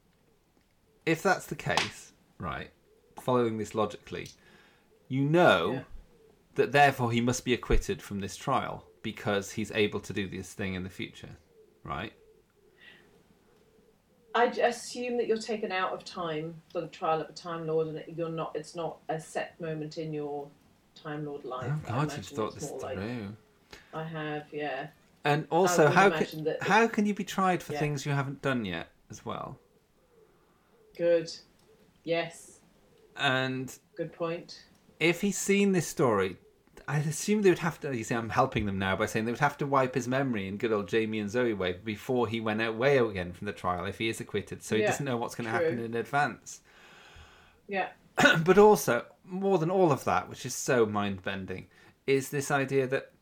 if that's the case, right, following this logically, you know Yeah. that therefore he must be acquitted from this trial because he's able to do this thing in the future, right? I assume that you're taken out of time for the trial of a Time Lord, and you're not. It's not a set moment in your Time Lord life. Oh I God, you've thought this more like- through. I have, yeah. And also, how can, that- how can you be tried for Yeah. things you haven't done yet as well? Good. Yes. And Good point. if he's seen this story, I assume they would have to. You see, I'm helping them now by saying they would have to wipe his memory in good old Jamie and Zoe way before he went away again from the trial if he is acquitted, so he Yeah, doesn't know what's going to happen in advance. Yeah. but also, more than all of that, which is so mind bending, is this idea that.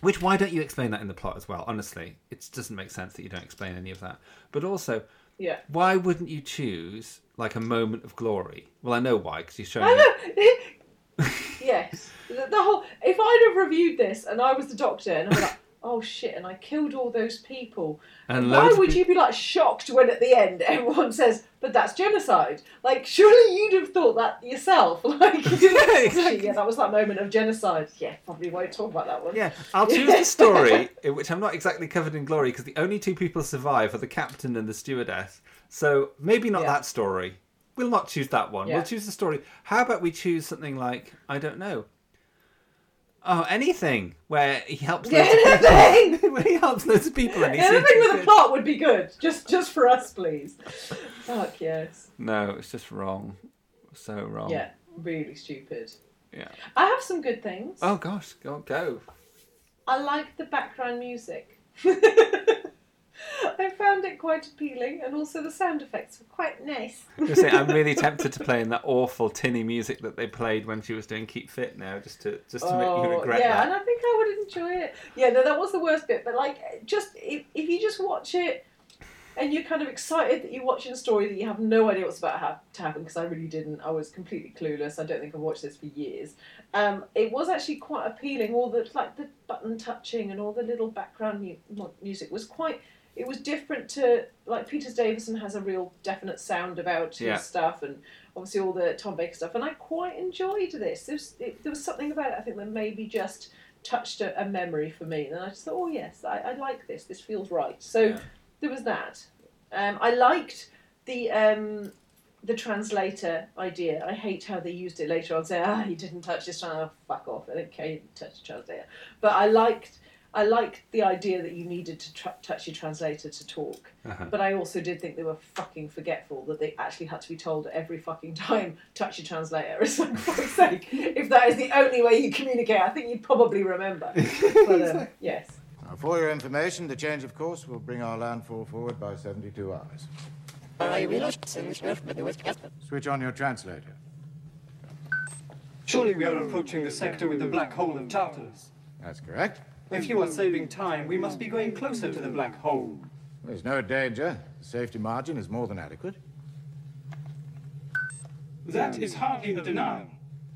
Which, why don't you explain that in the plot as well? Honestly, it doesn't make sense that you don't explain any of that. But also, Yeah. why wouldn't you choose like a moment of glory? Well, I know why, because you're showing. I know. yes. The, the whole. If I'd have reviewed this and I was the doctor and I'm like, oh shit, and I killed all those people. And why would you be like shocked when at the end everyone says, "But that's genocide"? Like, surely you'd have thought that yourself. Like, exactly. yeah, that was that moment of genocide. Yeah, probably won't talk about that one. Yeah, I'll choose the story in which I'm not exactly covered in glory because the only two people survive are the captain and the stewardess. So maybe not Yeah. that story. We'll not choose that one. Yeah. We'll choose the story. How about we choose something like I don't know. Oh, anything where he helps. Yeah, loads of people- anything! where he helps loads of people and he Anything with a good. plot would be good. Just just for us, please. Fuck yes. No, it's just wrong. So wrong. Yeah, really stupid. Yeah. I have some good things. Oh gosh, go go. I like the background music. I found it quite appealing, and also the sound effects were quite nice. I was gonna say, I'm really tempted to play in that awful tinny music that they played when she was doing Keep Fit now, just to just to make you Oh, regret yeah, that. Yeah, and I think I would enjoy it. Yeah, no, that was the worst bit. But like, just if, if you just watch it and you're kind of excited that you're watching a story that you have no idea what's about ha- to happen, because I really didn't. I was completely clueless. I don't think I've watched this for years. Um, it was actually quite appealing. All the like the button touching and all the little background mu- music was quite. It was different to like Peters Davison has a real definite sound about his Yeah. stuff, and obviously all the Tom Baker stuff. And I quite enjoyed this. There was, it, there was something about it I think that maybe just touched a, a memory for me, and I just thought, oh yes, I, I like this. This feels right. So Yeah. there was that. Um, I liked the um, the translator idea. I hate how they used it later on. Say, ah, he didn't touch this translator. fuck off. I don't care. You didn't touch the translator. But I liked. I liked the idea that you needed to tr- touch your translator to talk, Uh-huh. but I also did think they were fucking forgetful that they actually had to be told every fucking time, touch your translator. It's like, for fuck's sake, if that is the only way you communicate, I think you'd probably remember. But um, yes. Now, for your information, the change of course will bring our landfall forward by 72 hours. Switch on your translator. Surely we are approaching the sector with the black hole of Tartarus. That's correct. If you are saving time, we must be going closer to the black hole. There's no danger. The safety margin is more than adequate. That is hardly a denial.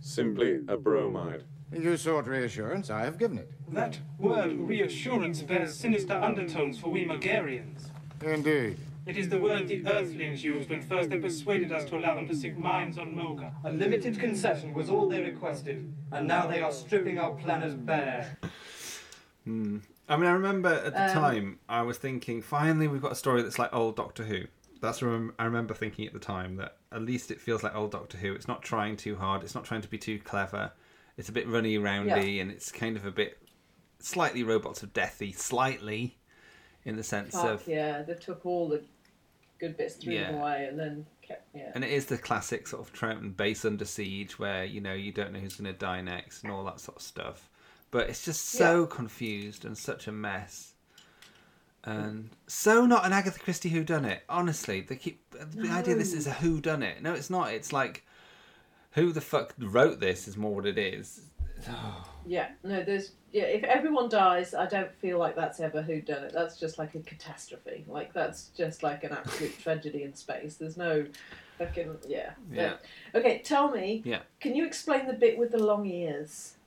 Simply a bromide. You sought reassurance, I have given it. That word reassurance bears sinister undertones for we Mogarians. Indeed. It is the word the Earthlings used when first they persuaded us to allow them to sink mines on Mogar. A limited concession was all they requested, and now they are stripping our planet bare. Hmm. I mean, I remember at the Um, time I was thinking, finally we've got a story that's like old Doctor Who. That's rem- I remember thinking at the time that at least it feels like old Doctor Who. It's not trying too hard. It's not trying to be too clever. It's a bit runny roundy, and it's kind of a bit slightly robots of deathy, slightly in the sense Fuck of yeah, they took all the good bits, threw them away, and then kept yeah. And it is the classic sort of Troughton base under siege where, you know, you don't know who's going to die next and all that sort of stuff. But it's just so confused and such a mess. Mm. And so not an Agatha Christie who done it. Honestly, they keep the idea this is a who done it. No, it's not. It's like who the fuck wrote this is more what it is. Yeah, no, there's yeah. If everyone dies, I don't feel like that's ever who done it. That's just like a catastrophe. Like that's just like an absolute tragedy in space. There's no fucking yeah. Yeah. Okay, tell me. Yeah. Can you explain the bit with the long ears?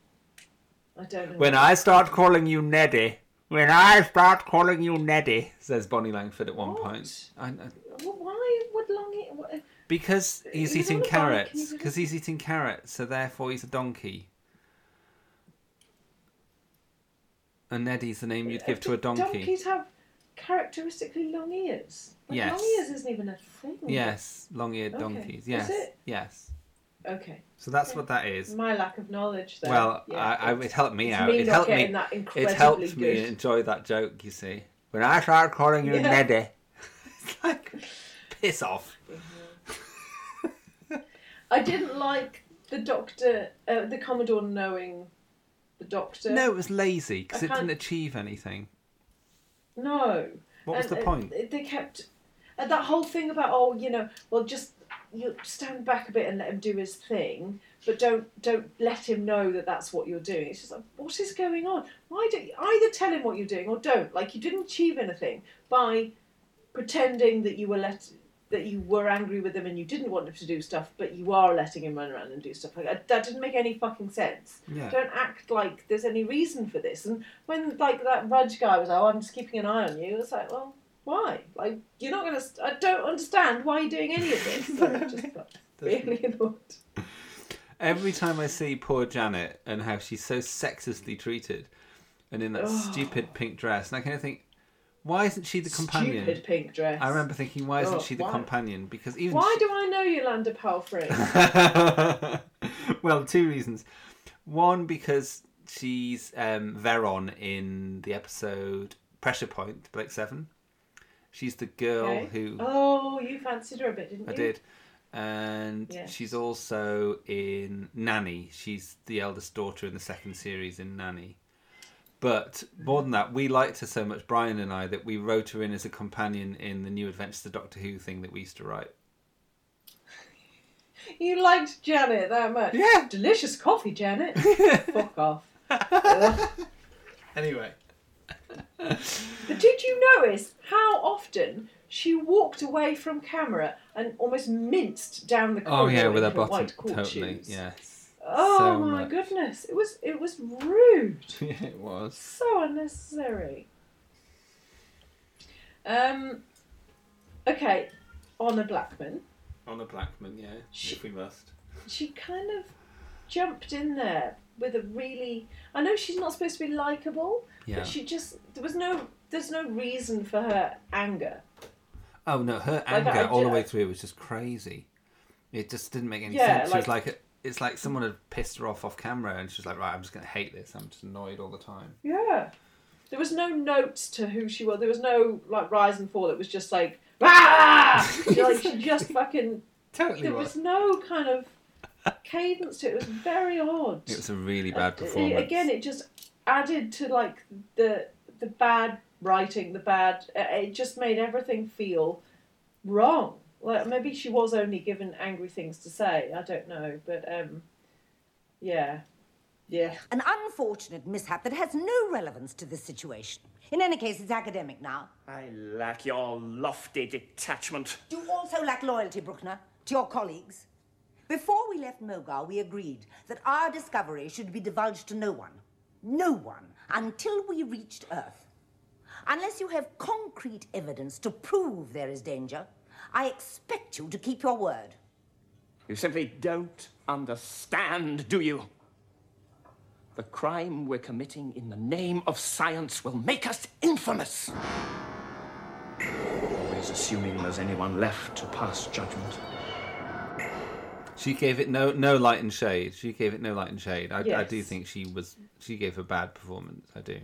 I don't know. When I start calling you Neddy, when I start calling you Neddy, says Bonnie Langford at one point. I, I, Well, why would long? What, Because he's, He's eating on a bike, carrots. a- Because he's eating carrots, so therefore he's a donkey. And Neddy's the name you'd uh, give to a donkey. Donkeys have characteristically long ears. Like, Yes. Long ears isn't even a thing. Yes, long-eared donkeys. Is Yes, it? yes. Okay. So that's what that is. My lack of knowledge there. Well, Yeah, I, I, it helped me out. me it helped me. that It helped me enjoy that joke. You see, when I start calling you Yeah. Neddy, it's like piss off. I didn't like the doctor, uh, the Commodore knowing the doctor. No, it was lazy because it didn't achieve anything. No. What was And, the uh, point? they kept and that whole thing about oh, you know, well, just you stand back a bit and let him do his thing, but don't don't let him know that that's what you're doing. It's just like what is going on? Why don't you either tell him what you're doing or don't? Like you didn't achieve anything by pretending that you were let that you were angry with him and you didn't want him to do stuff, but you are letting him run around and do stuff like that. That didn't make any fucking sense. Yeah. Don't act like there's any reason for this. And when like that Rudge guy was, oh, I'm just keeping an eye on you. It's like, well, why? Like you're not gonna. St- I don't understand why you're doing any of this. So I just got really annoyed. Every time I see poor Janet and how she's so sexistly treated, and in that Ugh. stupid pink dress, and I kind of think, why isn't she the companion? Stupid pink dress. I remember thinking, why isn't Oh, she the why? companion? Because even Why she- do I know Yolande Palfrey? well, two reasons. One, because she's um, Veron in the episode Pressure Point, Blake Seven. She's the girl Okay. who Oh, you fancied her a bit, didn't I you? I did. And Yes. she's also in Nanny. She's the eldest daughter in the second series in Nanny. But more than that, we liked her so much, Brian and I, that we wrote her in as a companion in the New Adventures of Doctor Who thing that we used to write. You liked Janet that much? Yeah. Delicious coffee, Janet. Fuck off. Anyway. But did you notice how often she walked away from camera and almost minced down the corridor Oh yeah, with her in bottom white court totally. shoes? Yes. Oh So my much. goodness! It was it was rude. Yeah, it was. So unnecessary. Um. Okay, Honor Blackman. Honor Blackman, yeah, if we must. She kind of jumped in there with a really. I know she's not supposed to be likable, Yeah. but she just there was no there's no reason for her anger. Oh no, her Like, anger all the way through was just crazy. It just didn't make any Yeah, sense. She was like- like, it's like someone had pissed her off off camera, and she's like, right, I'm just gonna hate this. I'm just annoyed all the time. Yeah. There was no notes to who she was. There was no like rise and fall. It was just like ah, She, like she just fucking. Totally There was no kind of cadence to it. It was very odd. It was a really bad It- performance. Again, it just added to like the the bad writing, the bad. uh, It just made everything feel wrong. Like maybe she was only given angry things to say. I don't know, but um, yeah, yeah. An unfortunate mishap that has no relevance to this situation. In any case, it's academic now. I lack your lofty detachment. Do you also lack loyalty, Bruchner, to your colleagues. Before we left Mogar, we agreed that our discovery should be divulged to no one. No one until we reached Earth. Unless you have concrete evidence to prove there is danger, I expect you to keep your word. You simply don't understand, do you? The crime we're committing in the name of science will make us infamous. Always assuming there's anyone left to pass judgment. She gave it no no light and shade. She gave it no light and shade. I, I do think she was she gave a bad performance. I do.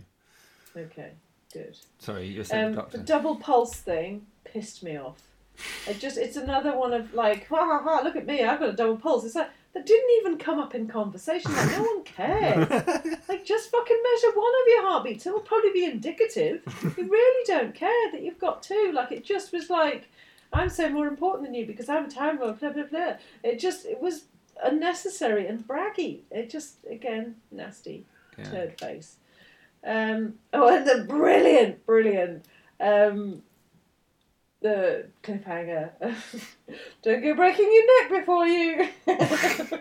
Okay, good. Sorry, you're saying Um, doctor. the double pulse thing pissed me off. It just it's another one of like, ha ha ha, look at me, I've got a double pulse. It's like that didn't even come up in conversation. Like no one cares. like just fucking measure one of your heartbeats. It'll probably be indicative. you really don't care that you've got two. Like it just was like, I'm so more important than you because I'm a time lord, blah blah blah. It just it was unnecessary and braggy. It just again nasty Yeah. turd face. Um, oh, and the brilliant, brilliant, um, the cliffhanger. Don't go breaking your neck before you.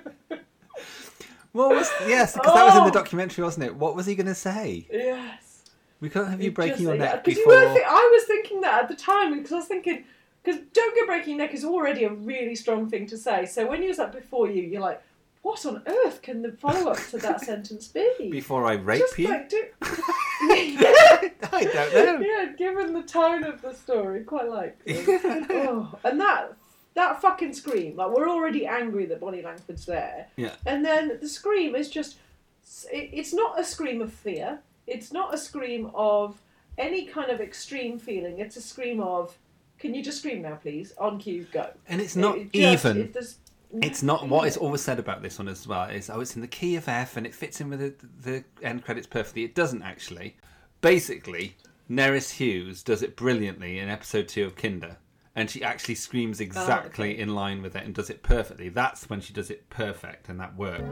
What was yes? Because that was in the Oh! documentary, wasn't it? What was he going to say? yes. We can't have you breaking Just- your neck before. You I was thinking that at the time because I was thinking because don't go breaking your neck is already a really strong thing to say. So when you was up before you, you're like, what on earth can the follow up to that sentence be? Before I rape Just you? like do. I don't know. Yeah, given the tone of the story, quite like. oh, and that that fucking scream, like we're already angry that Bonnie Langford's there, Yeah. and then the scream is just. It, it's not a scream of fear. It's not a scream of any kind of extreme feeling. It's a scream of, "Can you just scream now, please?" On cue, go. And it's not it just- even. it- there's It's not what is always said about this one as well. Is oh, it's in the key of F and it fits in with the, the end credits perfectly. It doesn't actually. Basically, Nerys Hughes does it brilliantly in episode two of Kinda, and she actually screams oh, exactly in line with it and does it perfectly. That's when she does it perfect, and that works.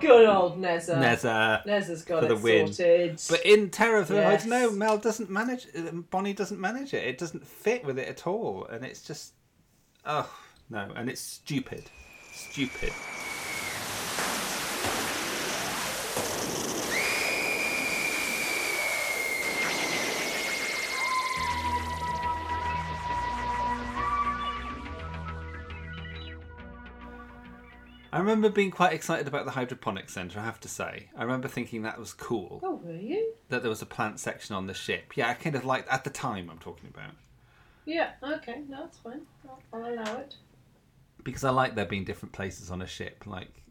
Good old Neza. Neza Neza's got for it the win. sorted. But in Terror of the Yes. No, Mel doesn't manage. Bonnie doesn't manage it. It doesn't fit with it at all, and it's just, oh no, and it's stupid, stupid. I remember being quite excited about the hydroponic centre. I have to say, I remember thinking that was cool Oh, were you? that there was a plant section on the ship. Yeah, I kind of liked at the time. I'm talking about. Yeah. Okay. No, that's fine. I'll, I'll allow it. because I like there being different places on a ship, like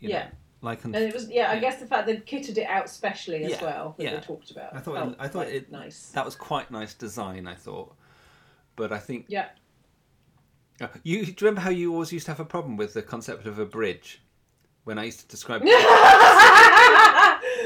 you Yeah. know, like on, And it was yeah, I guess the fact they'd kitted it out specially as Yeah, well that yeah. they talked about. I thought it, oh, I thought it nice. That was quite nice design. I thought, but I think Yeah. You do you remember how you always used to have a problem with the concept of a bridge when I used to describe.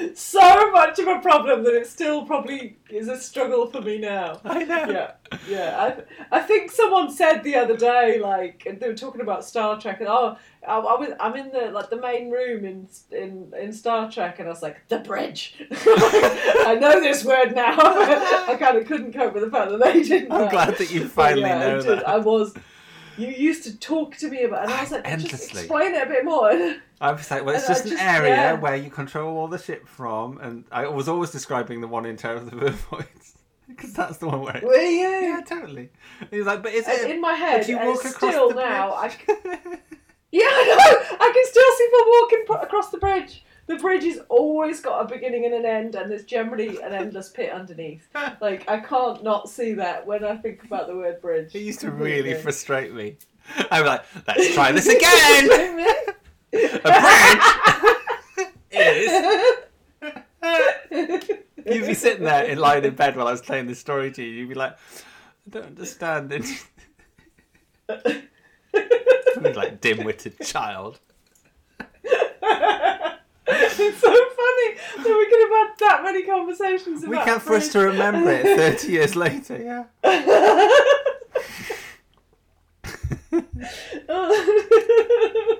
It So much of a problem that it still probably is a struggle for me now. I know. Yeah, yeah. I, I think someone said the other day, like they were talking about Star Trek, and oh, I, I was, I'm in the like the main room in in in Star Trek, and I was like the bridge. I know this word now. I kind of couldn't cope with the fact that they didn't. I'm know. glad that you But finally yeah, know that. I was. You used to talk to me about, and I was like, just explain it a bit more. I was like, well, it's And I just an area yeah. where you control all the ship from, and I was always describing the one in Terror of the Vervoids because that's the one where. Were you? Yeah, totally. He was like, but is And it in my head, you walk across still the now, I c- yeah, I know. I can still see people walking across the bridge. The bridge has always got a beginning and an end, and there's generally an endless pit underneath. Like I can't not see that when I think about the word bridge. It used to really frustrate me. I'm like, let's try this again. a bridge is. You'd be sitting there in lying in bed while I was playing this story to you. You'd be like, I don't understand it. Like dim-witted child. It's so funny that we could have had that many conversations about. We can't for us to remember it 30 years later. Yeah. oh,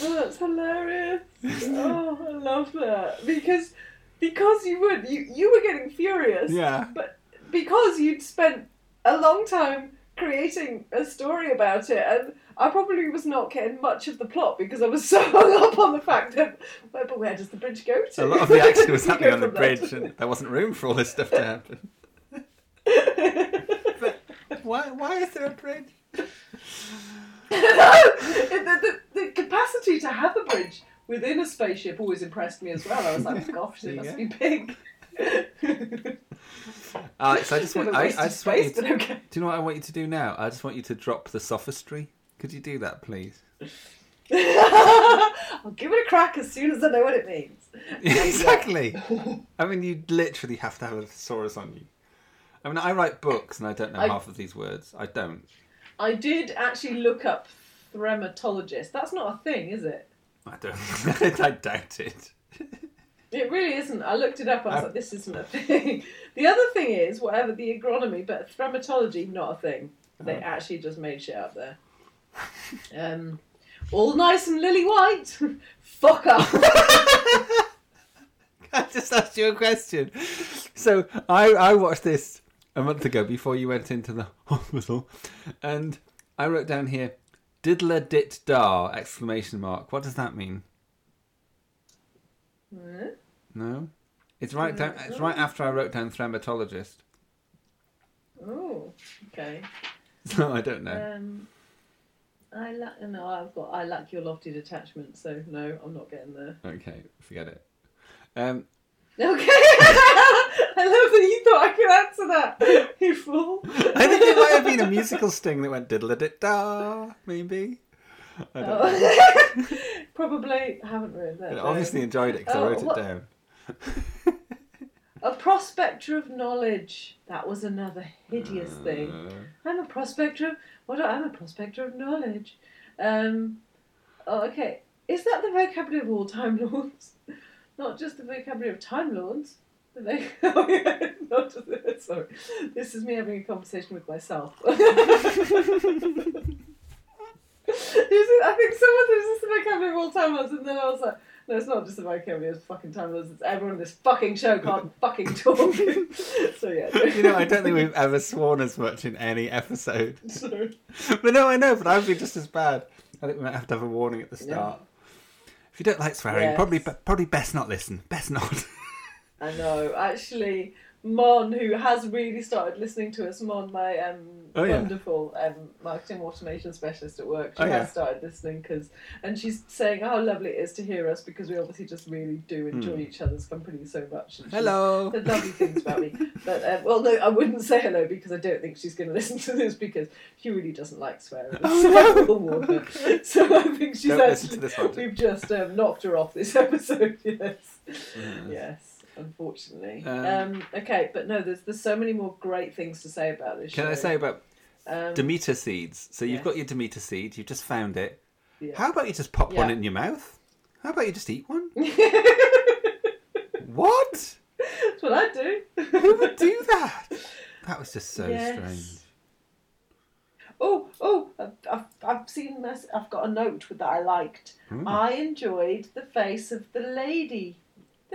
that's hilarious. Oh, I love that because because you would you you were getting furious. Yeah. But because you'd spent a long time creating a story about it, and I probably was not getting much of the plot because I was so hung up on the fact that, well, but where does the bridge go to? A lot of the action was happening on the bridge, to- and there wasn't room for all this stuff to happen. but why? Why is there a bridge? the, the, the capacity to have a bridge within a spaceship always impressed me as well. I was like, gosh, it must be big. Alex, I just want. of a I, I of just want you. To, okay. Do you know what I want you to do now? I just want you to drop the sophistry. Could you do that, please? I'll give it a crack as soon as I know what it means. exactly. I mean, you literally have to have a thesaurus on you. I mean, I write books and I don't know I- half of these words. I don't. I did actually look up thremmatologist. That's not a thing, is it? I don't. I doubt it. It really isn't. I looked it up. I was I- like, this isn't a thing. The other thing is, whatever the agronomy, but thremmatology, not a thing. They Oh. actually just made shit up there. Um, all nice and lily white. Fuck up. I just asked you a question. So I, I watched this a month ago before you went into the hospital, and I wrote down here, "Diddler dit dar!" exclamation mark. What does that mean? Hmm? No, it's right down. It's right after I wrote down thremmatologist. oh, okay. So I don't know. Um, I lack. No, I've got. I lack your lofty detachment. So no, I'm not getting there. Okay, forget it. Um, Okay. I love that you thought I could answer that. You fool. I think it might have been a musical sting that went diddler dit dar, maybe. I don't know. Oh. Probably haven't written that. I obviously enjoyed it because Oh, I wrote what- it down. A prospector of knowledge. That was another hideous Uh. thing. I'm a prospector of what? I'm a prospector of knowledge. Um. Oh, okay. Is that the vocabulary of all time lords? Not just the vocabulary of time lords. Oh, yeah, not sorry. This is me having a conversation with myself. Is I think someone said, is this the vocabulary of all time lords? And then I was like, no, it's not just the vocabulary of fucking time lords. It's everyone in this fucking show can't fucking talk. so yeah. you know, I don't think we've ever sworn as much in any episode. Sorry. But no, I know, but I'd be just as bad. I think we might have to have a warning at the start. If you don't like swearing, Yes. probably probably best not listen. Best not. I know. Actually, Mon, who has really started listening to us, Mon, my um, Oh, yeah. wonderful um, marketing automation specialist at work, she Oh, yeah. has started listening because, and she's saying how lovely it is to hear us because we obviously just really do enjoy Hmm. each other's company so much. Hello. said lovely things about me, but um, well, no, I wouldn't say hello because I don't think she's going to listen to this because she really doesn't like swearing. so I will warn her. So I think she's Don't actually to this one. we've just um, knocked her off this episode. Yes, yes. Unfortunately. Um, Um, okay, but no, there's there's so many more great things to say about this Can show. I say about Um, Demeter seeds? So you've yes. got your Demeter seed. You've just found it. Yeah. How about you just pop one in your mouth? How about you just eat one? what? That's what I do. Who would do that? That was just so Yes. strange. Oh, oh! I've, I've, I've seen this. I've got a note that I liked. Hmm. I enjoyed the face of the lady,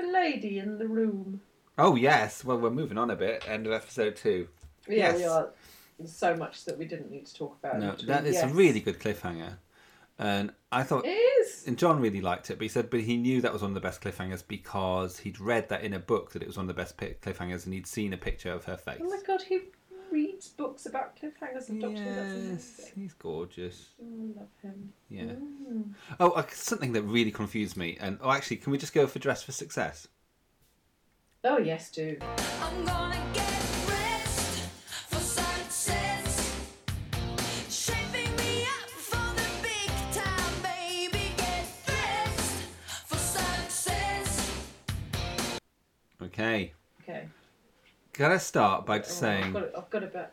the lady in the room. Oh yes. Well, we're moving on a bit. End of episode two. Yeah, yes. we are. There's so much that we didn't need to talk about. No, that is a Yes. really good cliffhanger. And I thought, It is. and John really liked it, but he said, but he knew that was one of the best cliffhangers because he'd read that in a book that it was one of the best cliffhangers, and he'd seen a picture of her face. Oh my god, he reads books about cliffhangers and Doctor Who. That's Yes, he's gorgeous. Oh, I love him. Yeah. Mm. Oh, uh, something that really confused me, and oh, actually, can we just go for Dress for Success? Oh yes, do. I'm gonna get dressed for success. Shaping me up for the big time, baby. Get dressed for success. Okay. Okay. Can I start by just Oh, saying I've got it. I've got back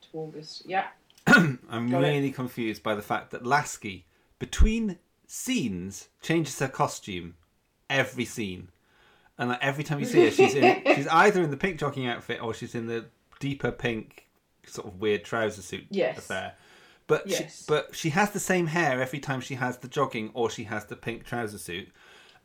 to August. Yeah. I'm Got it. really confused by the fact that Lasky, between scenes, changes her costume every scene, and like every time you see her, she's in she's either in the pink jogging outfit or she's in the deeper pink sort of weird trouser suit Yes. affair. But Yes. she, but she has the same hair every time she has the jogging or she has the pink trouser suit,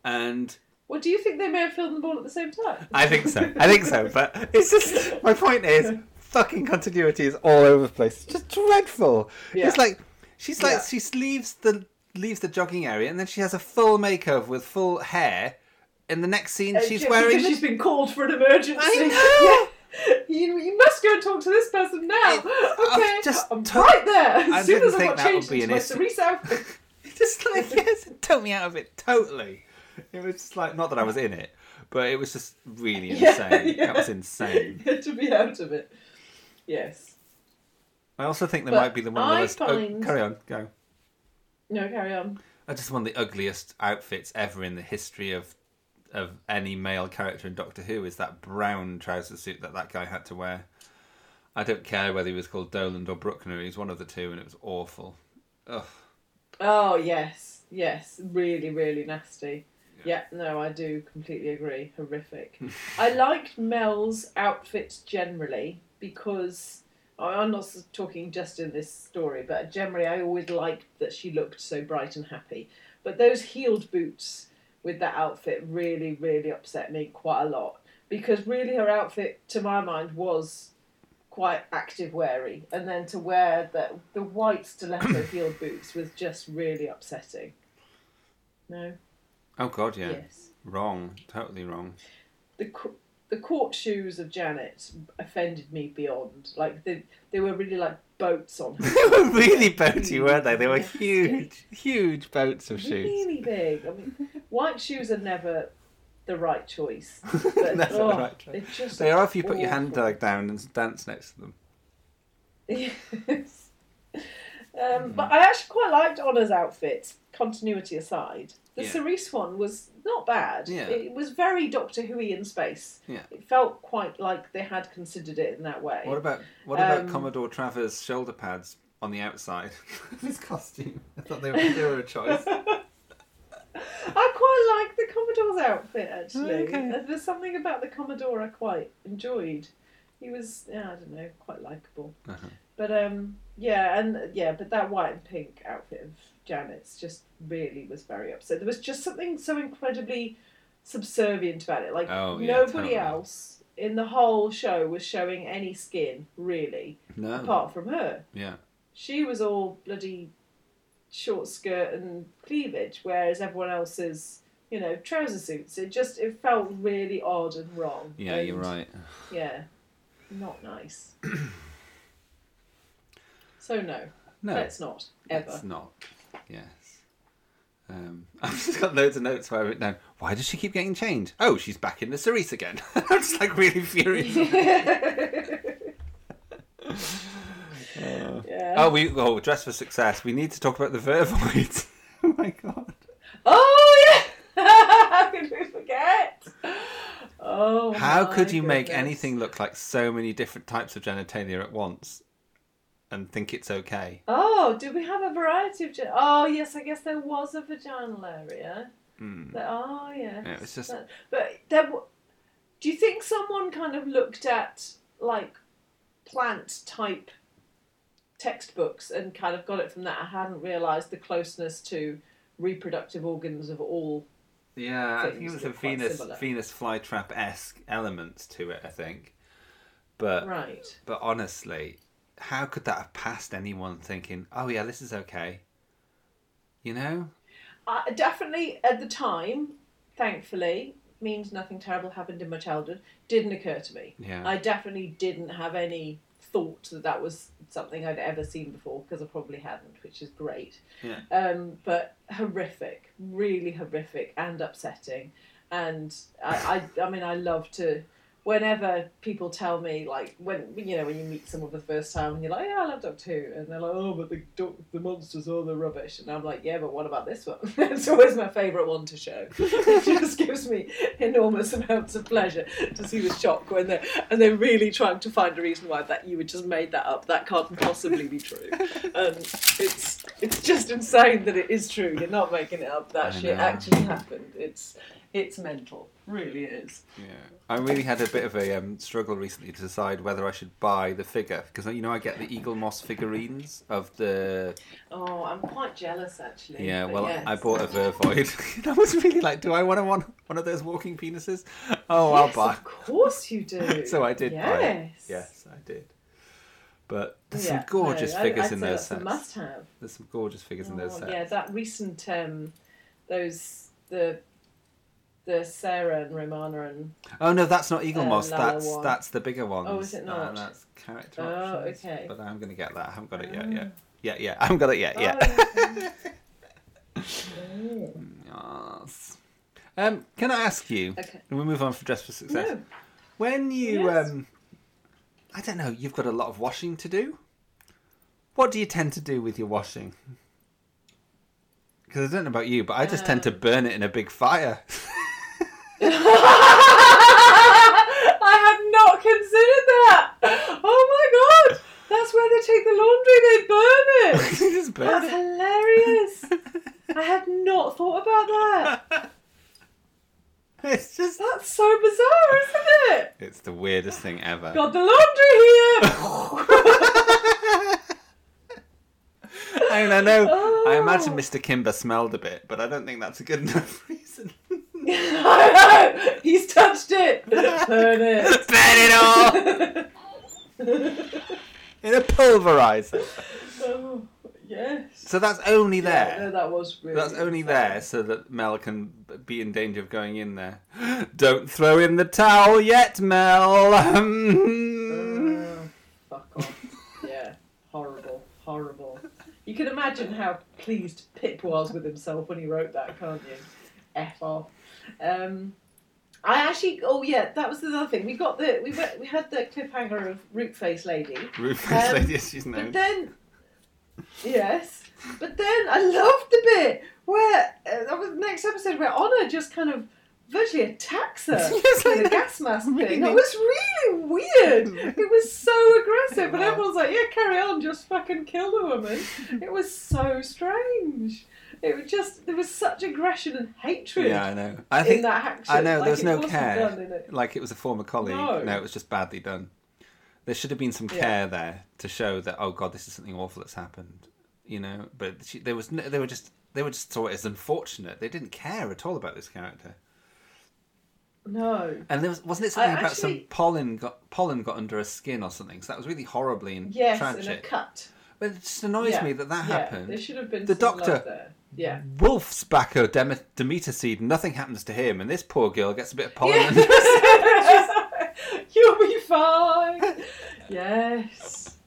and Well, do you think they may have filmed them all at the same time? I think so. I think so. But it's just my point is fucking continuity is all over the place. It's just dreadful. Yeah. It's like she's like Yeah. she leaves the leaves the jogging area and then she has a full makeover with full hair. In the next scene, Uh, she's wearing. because she's been called for an emergency. I Yeah. You, you must go and talk to this person now. okay, just I'm right there. I As soon didn't as I got changed into my. Cerise outfit. just like yes, it took me out of it totally. It was just like not that I was in it, but it was just really Yeah, insane. yeah. That was insane. to be out of it. Yes. I also think there But might be the one of the I most. oh, find- carry on, go. No, carry on. I just one of the ugliest outfits ever in the history of of any male character in Doctor Who is that brown trouser suit that that guy had to wear. I don't care whether he was called Doland or Bruchner. He's one of the two, and it was awful. Ugh. Oh yes, yes, really, really nasty. Yeah, no, I do completely agree. Horrific. I liked Mel's outfits generally because I'm not talking just in this story, but generally I always liked that she looked so bright and happy. But those heeled boots with that outfit really, really upset me quite a lot because really her outfit, to my mind, was quite active weary, and then to wear the the white stiletto heeled boots was just really upsetting. No, Oh God, yeah. Yes. Wrong. Totally wrong. the co- the court shoes of Janet offended me beyond. Like they they were really like boats on her. they were really boaty, weren't they? They were huge, huge boats of shoes. really big. I mean, white shoes are never the right choice. But, Never oh, the right choice. They, just They are if you put your hand like down and dance next to them. Yes. Um, but I actually quite liked Honor's outfit, continuity aside. The Yeah. Cerise one was not bad. Yeah. It was very Doctor Who in space. Yeah. It felt quite like they had considered it in that way. What about what about Um, Commodore Travers' shoulder pads on the outside of his costume? I thought they were, they were a choice. I quite like the Commodore's outfit actually. Okay. Uh, There's something about the Commodore I quite enjoyed. He was, yeah, I don't know, quite likable. Uh-huh. But um, yeah, and yeah, but that white and pink outfit of Janet's just really was very upset. There was just something so incredibly subservient about it. Like Oh, yeah, nobody totally. else in the whole show was showing any skin really, No. apart from her. Yeah. She was all bloody short skirt and cleavage, whereas everyone else is you know, trouser suits. It just it felt really odd and wrong. Yeah, you're right. Yeah, not nice. so no, No. let's not ever. It's not. Yes. Um, I've just got loads of notes where I've written down, why does she keep getting changed? Oh, she's back in the Cerise again. I'm just like really furious. Uh, Yeah. Oh, we oh, dress for success. We need to talk about the vervoids. oh my god. Oh yeah! How could we forget? Oh. How could you make anything look like so many different types of genitalia at once and think it's okay? Oh, do we have a variety of? Oh yes, I guess there was a vaginal area. Hmm. That- oh yes. Yeah, it's just- That- but there. w- Do you think someone kind of looked at like plant type textbooks and kind of got it from that? I hadn't realised the closeness to reproductive organs of all. Yeah, I think it was a Venus similar. Venus flytrap esque elements to it. I think, but Right. But honestly, how could that have passed anyone thinking, "Oh yeah, this is okay"? You know? I definitely at the time, thankfully, means nothing terrible happened in my childhood. Didn't occur to me. Yeah. I definitely didn't have any thought that that was something I'd ever seen before because I probably hadn't, which is great. Yeah. Um, but horrific, really horrific and upsetting. And I, I, I mean, I love to. Whenever people tell me, like when you know when you meet someone for the first time and you're like, yeah, I love Doctor Who, and they're like, oh, but the doc- the monsters are the rubbish, and I'm like, yeah, but what about this one? it's always my favourite one to show. it just gives me enormous amounts of pleasure to see the shock when they are and they're really trying to find a reason why that you had just made that up. That can't possibly be true. And it's it's just insane that it is true. You're not making it up. That I shit know. actually happened. It's it's mental. Really is. Yeah. I really had a bit of a um, struggle recently to decide whether I should buy the figure because you know I get the Eaglemoss figurines of the Oh, I'm quite jealous actually. yeah. Well, yes. I bought a Vervoid. I was really like, do I want to want one of those walking penises? Oh, I'll buy. Of course you do. so I did buy it. Yes. Yes, I did. But there's Yeah, some gorgeous no, figures I'd in those that's a sets. must-have. There's some gorgeous figures in those Oh, sets. yeah, that recent um, those the the Sarah and Romana and Oh no, that's not Eagle uh, Moss. Lala That's one. that's the bigger ones. Oh, is it not? that's character Oh, options. okay. But I'm gonna get that. I haven't got it yet. Ah. Yet. Yeah, yeah. I haven't got it yet. Oh, yeah. yes. Um, can I ask you? Okay. And we move on from Dress for Success. No. When you Yes. um, I don't know. You've got a lot of washing to do. What do you tend to do with your washing? Because I don't know about you, but I just tend to Um. burn it in a big fire. I had not considered that. Oh my god, that's where they take the laundry. They burn it. Just burn that's it. hilarious. I had not thought about that. It's just that's so bizarre, isn't it? It's the weirdest thing ever. Got the laundry here. I mean, I know. I Oh. imagine Mr. Kimber smelled a bit, but I don't think that's a good enough reason. I know. He's touched it. Burn it. Burn it all in a pulverizer. oh, yes. So that's only there. Yeah, no, that was really. That's only there so that Mel can be in danger of going in there. Don't throw in the towel yet, Mel. Oh, fuck off. Yeah, horrible, horrible. You can imagine how pleased Pip was with himself when he wrote that, can't you? F off. Um, I actually, oh yeah, that was the other thing. We got the we went, we had the cliffhanger of Root Face Lady. Ruthless Um, lady, yes, she's But then, yes, but then I loved the bit where uh, that was the next episode where Honor just kind of virtually attacks her Yes, with a gas mask thing. Really? It was really weird. It was so aggressive, and everyone's like, "Yeah, carry on, just fucking kill the woman." It was so strange. It was just there was such aggression and hatred. Yeah, I know. I in think that action. I know. Like, There's it no care. it. Like it was a former colleague. No. No. it was just badly done. There should have been some Yeah. care there to show that oh god, this is something awful that's happened. You know, but she, there was no, they were just they were just saw it as unfortunate. They didn't care at all about this character. No. And there was wasn't it I something about some pollen got pollen got under her skin or something? So that was really horribly and Yes, tragic. in a cut. But it just annoys Yeah, me that that yeah, happened. There should have been the some love doctor. Yeah. Wolf's back a Dem- Demeter seed, nothing happens to him, and this poor girl gets a bit of pollen. You'll be fine. Yes.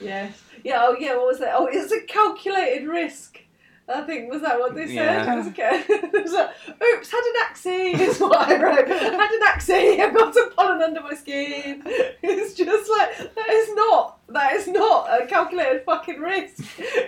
Yes. Yeah. Oh, yeah. What was that? Oh, it's a calculated risk. I think was that what they said? Yeah. It was, okay. it was like, Oops, had an axie. Is what I wrote. Had an axie. I've got some pollen under my skin. It's just like that is not. That is not a calculated fucking risk.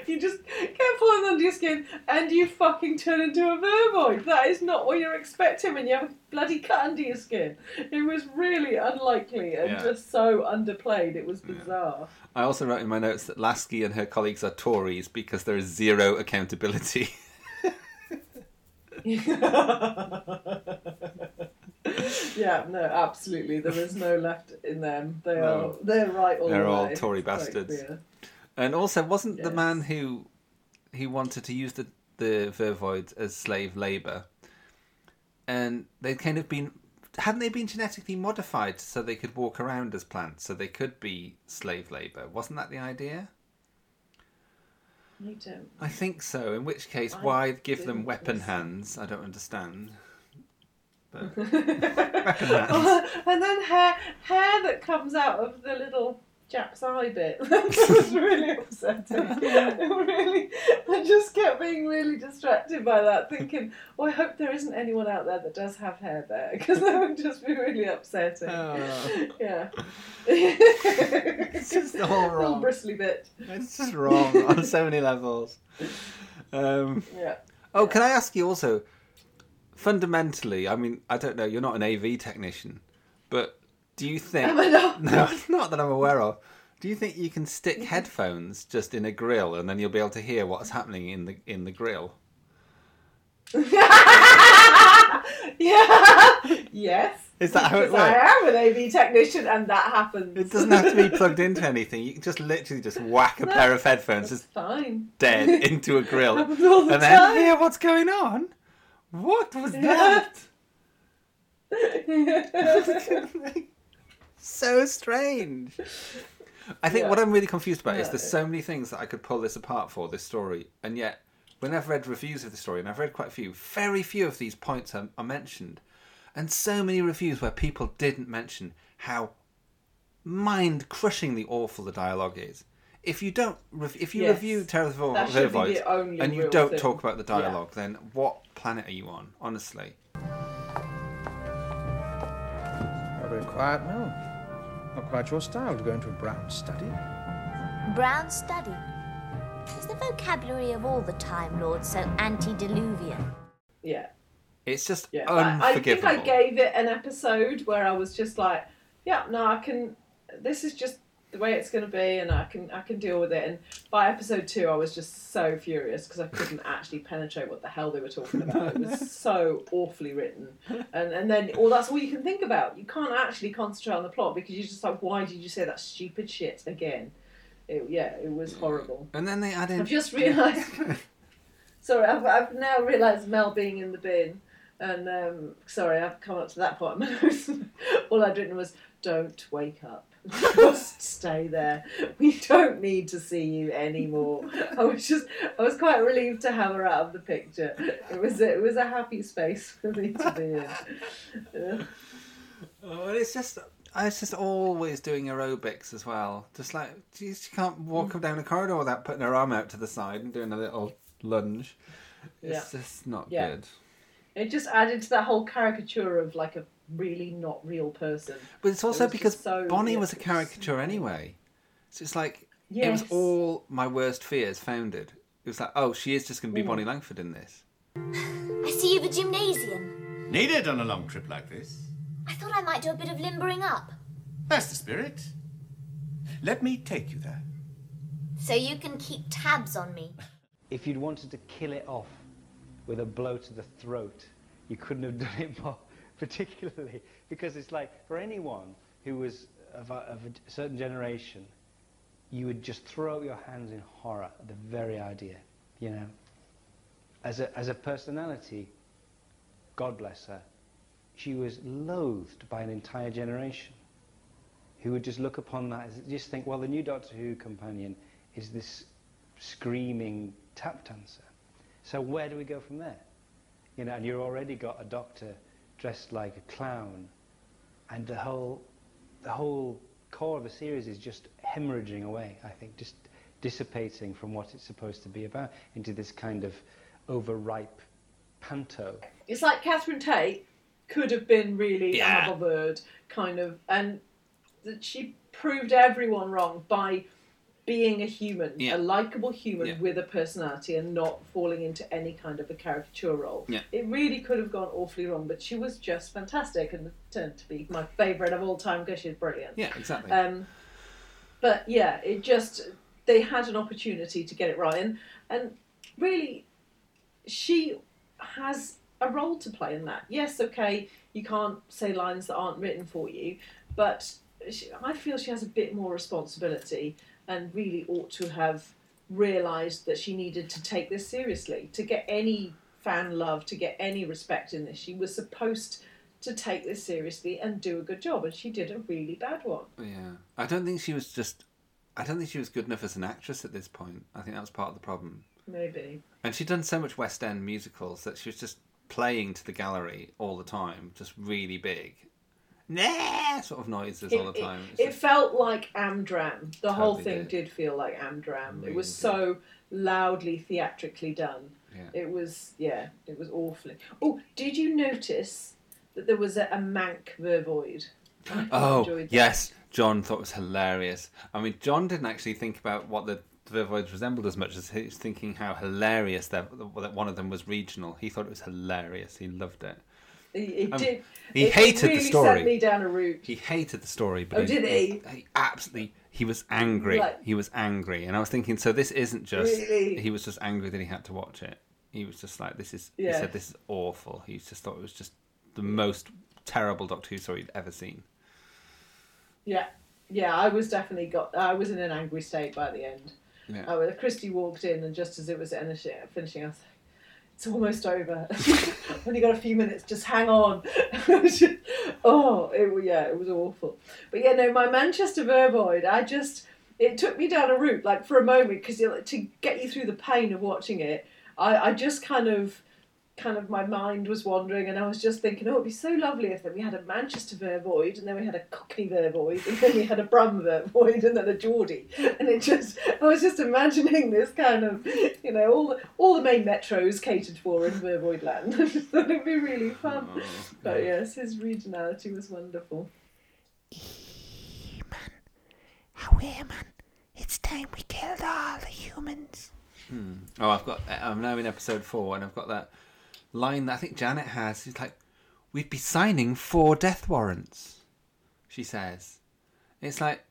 You just get pollen under your skin and you fucking turn into a Vervoid. That is not what you're expecting when you have a bloody cut under your skin. It was really unlikely and Yeah. just so underplayed. It was bizarre. I also wrote in my notes that Lasky and her colleagues are Tories because there is zero accountability. yeah, no, absolutely. There is no left in them. They No. are they're right all They're the all way. Tory bastards. And also, wasn't the man who he wanted to use the the vervoids as slave labor, and they'd kind of been hadn't they been genetically modified so they could walk around as plants, so they could be slave labor? Wasn't that the idea? I don't. I think so. In which case, I why give them weapon listen. hands? I don't understand. But and then hair hair that comes out of the little Jack's eye bit. that was really upsetting. It really, I just kept being really distracted by that, thinking, well, I hope there isn't anyone out there that does have hair there, because that would just be really upsetting." Oh. Yeah. it's just all Little bristly bit. It's just wrong on so many levels. Um, Yeah. Oh, can I ask you also? Fundamentally, I mean, I don't know. You're not an AV technician, but do you think? Am I not? No, not that I'm aware of. Do you think you can stick mm-hmm. headphones just in a grill and then you'll be able to hear what's happening in the in the grill? yeah. Yes. Is that how it Because I am an AV technician, and that happens. It doesn't have to be plugged into anything. You can just literally just whack a pair of headphones just Fine. dead into a grill Happens all the and then hear what's going on. What was Yeah. that? So strange. I think Yeah. what I'm really confused about is there's so many things that I could pull this apart for this story, and yet when I've read reviews of the story, and I've read quite a few, very few of these points are, are mentioned, and so many reviews where people didn't mention how mind-crushingly awful the dialogue is. If you don't, rev- if you Yes. review Terror of the That should be Vervoids the only and you don't thing. talk about the Yeah. dialogue, then what planet are you on? Honestly. A very quiet mill. Not quite your style to go into a brown study. Brown study. Is the vocabulary of all the Time Lords so antediluvian? Yeah. It's just Yeah, I, I think. I gave it an episode where I was just like, yeah, no, I can. This is just the way it's going to be, and I can I can deal with it. And by episode two, I was just so furious because I couldn't actually penetrate what the hell they were talking about. It was so awfully written, and and then all that's all you can think about. You can't actually concentrate on the plot because you're just like, why did you say that stupid shit again? It, yeah, it was horrible. And then they added. I've just realised. sorry, I've, I've now realised Mel being in the bin, and um, sorry, I've come up to that point. in my notes. All I'd written was, "Don't wake up, just stay there. We don't need to see you anymore." I was just, I was quite relieved to have her out of the picture. It was, a, it was a happy space for me to be in. Yeah. Oh, it's just. I was just always doing aerobics as well. Just like, geez, she can't walk Mm. down a corridor without putting her arm out to the side and doing a little lunge. It's Yeah. just not Yeah. good. It just added to that whole caricature of like a really not real person. But it's also was just because so- Bonnie yeah, was a caricature anyway. So it's like it was all my worst fears founded. It was like, oh, she is just going to be Mm. Bonnie Langford in this. I see you've a gymnasium. Needed on a long trip like this. I thought I might do a bit of limbering up. That's the spirit. Let me take you there. So you can keep tabs on me. If you'd wanted to kill it off with a blow to the throat, you couldn't have done it more particularly because it's like for anyone who was of a, of a certain generation, you would just throw up your hands in horror at the very idea, you know. As a, as a personality, God bless her, she was loathed by an entire generation who would just look upon that as just think, well, the new Doctor Who companion is this screaming tap dancer. So where do we go from there? You know, and you've already got a doctor dressed like a clown, and the whole, the whole core of the series is just hemorrhaging away. I think just dissipating from what it's supposed to be about into this kind of overripe panto. It's like Catherine Tate could have been really Yeah. Annabelle Bird, kind of, and that she proved everyone wrong by being a human, Yeah. a likable human Yeah. with a personality, and not falling into any kind of a caricature role. Yeah. It really could have gone awfully wrong, but she was just fantastic and turned to be my favourite of all time because she's brilliant. Yeah, exactly. Um, but yeah, it just they had an opportunity to get it right, and and really, she has a role to play in that. Yes, okay, you can't say lines that aren't written for you, but she, I feel she has a bit more responsibility and really ought to have realised that she needed to take this seriously to get any fan love, to get any respect in this. She was supposed to take this seriously and do a good job, and she did a really bad one. Yeah, I don't think she was just. I don't think she was good enough as an actress at this point. I think that was part of the problem. Maybe. And she'd done so much West End musicals that she was just playing to the gallery all the time, just really big, nah sort of noises all the It- time. It, it felt like Amdram. The whole thing did. did. feel like Amdram. Really it was did. so loudly theatrically done. Yeah. It was yeah, it was awfully. Oh, did you notice that there was a, a Manc Vervoid? Oh yes, John thought it was hilarious. I mean, John didn't actually think about what the Vervoids resembled as much as he was thinking how hilarious that that one of them was regional. He thought it was hilarious. He loved it. He, he Um, did. he it hated really the story. Sent me down a route. He hated the story, but Oh, did he? He absolutely. He was angry. Like- he was angry, and I was thinking, so this isn't just. Really? He was just angry that he had to watch it. He was just like, this is. He said, this is awful. He just thought it was just the most terrible Doctor Who story he'd ever seen. Yeah, yeah. I was definitely got. I was in an angry state by the end. Yeah. Christy walked in, and just as it was finishing, finishing I was like, "It's almost over. I've Only got a few minutes. Just hang on." oh, it yeah, it was awful. But yeah, no, my Manchester Vervoid. I just it took me down a route like for a moment because to get you through the pain of watching it, I I just kind of. Kind of, my mind was wandering, and I was just thinking, oh, it'd be so lovely if then we had a Manchester Vervoid, and then we had a Cockney Vervoid, and then we had a Brum Vervoid, and then a Geordie, and it just, I was just imagining this kind of, you know, all the, all the main metros catered for in Vervoid land. I just thought it'd be really fun. But yes, his regionality was wonderful. Away, man. It's time we killed all the humans. Hmm. Oh, I've got. I'm now in episode four, and I've got that line that I think Janet has. She's like, "We'd be signing four death warrants." She says, "It's like,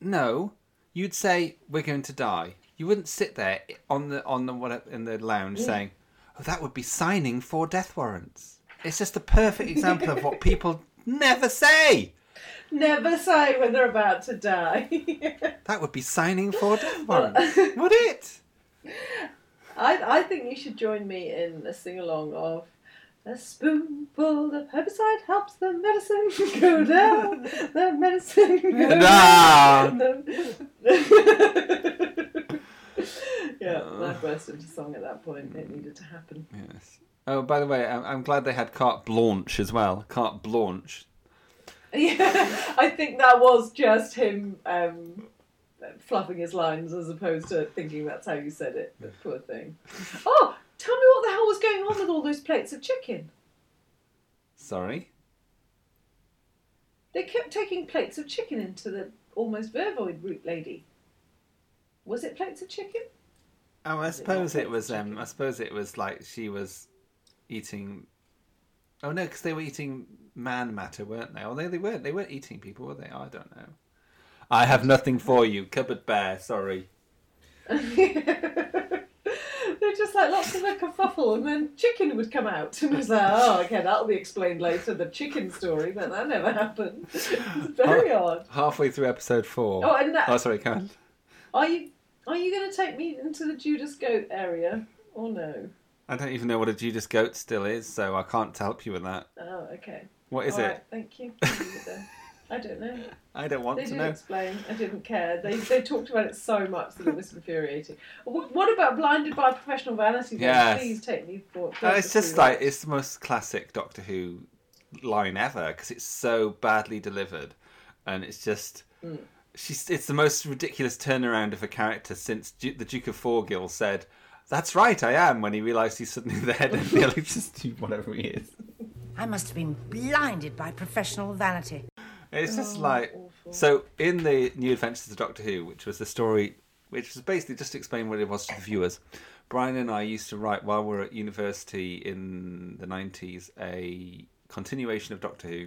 no, you'd say we're going to die. You wouldn't sit there on the on the what in the lounge Yeah. saying, oh, that would be signing four death warrants." It's just a perfect example of what people never say. Never say when they're about to die. That would be signing four death warrants. would it? I, I think you should join me in a sing along of a spoonful of herbicide helps the medicine go down. The medicine go Down. yeah, I burst into song at that point. It needed to happen. Yes. Oh, by the way, I'm, I'm glad they had carte blanche as well. Carte blanche. Yeah, I think that was just him um, fluffing his lines as opposed to thinking that's how you said it. The poor thing. Oh, tell me what the hell was going on with all those plates of chicken? Sorry. They kept taking plates of chicken into the almost vervoid root lady. Was it plates of chicken? Oh, I suppose it was. Um, I suppose it was like she was eating. Oh no, because they were eating man matter, weren't they? Although they weren't. They weren't eating people, were they? I don't know. I have nothing for you, cupboard bear. Sorry. They're just like lots of a kerfuffle, and then chicken would come out, and was like, oh, okay, that'll be explained later. The chicken story, but that never happened. It's very odd. Halfway through episode four. Oh, and that- Oh, sorry, Karen. Are you are you going to take me into the Judas Goat area or no? I don't even know what a Judas goat still is, so I can't help you with that. Oh, okay. What is All it? right, thank you. Leave it there. I don't know. I don't want They to didn't explain. I didn't care. They they talked about it so much that it was infuriating. What about blinded by professional vanity? Then? Yes. Please take me for. No, it's just like it's the most classic Doctor Who line ever because it's so badly delivered, and it's just Mm. she's. It's the most ridiculous turnaround of a character since Du- the Duke of Forgill said, "That's right, I am." When he realised he's suddenly the head of the electricity, whatever he is. I must have been blinded by professional vanity. It's Oh, just like so in the New Adventures of Doctor Who, which was the story, which was basically just to explain what it was to the viewers. Brian and I used to write while we were at university in the nineties a continuation of Doctor Who,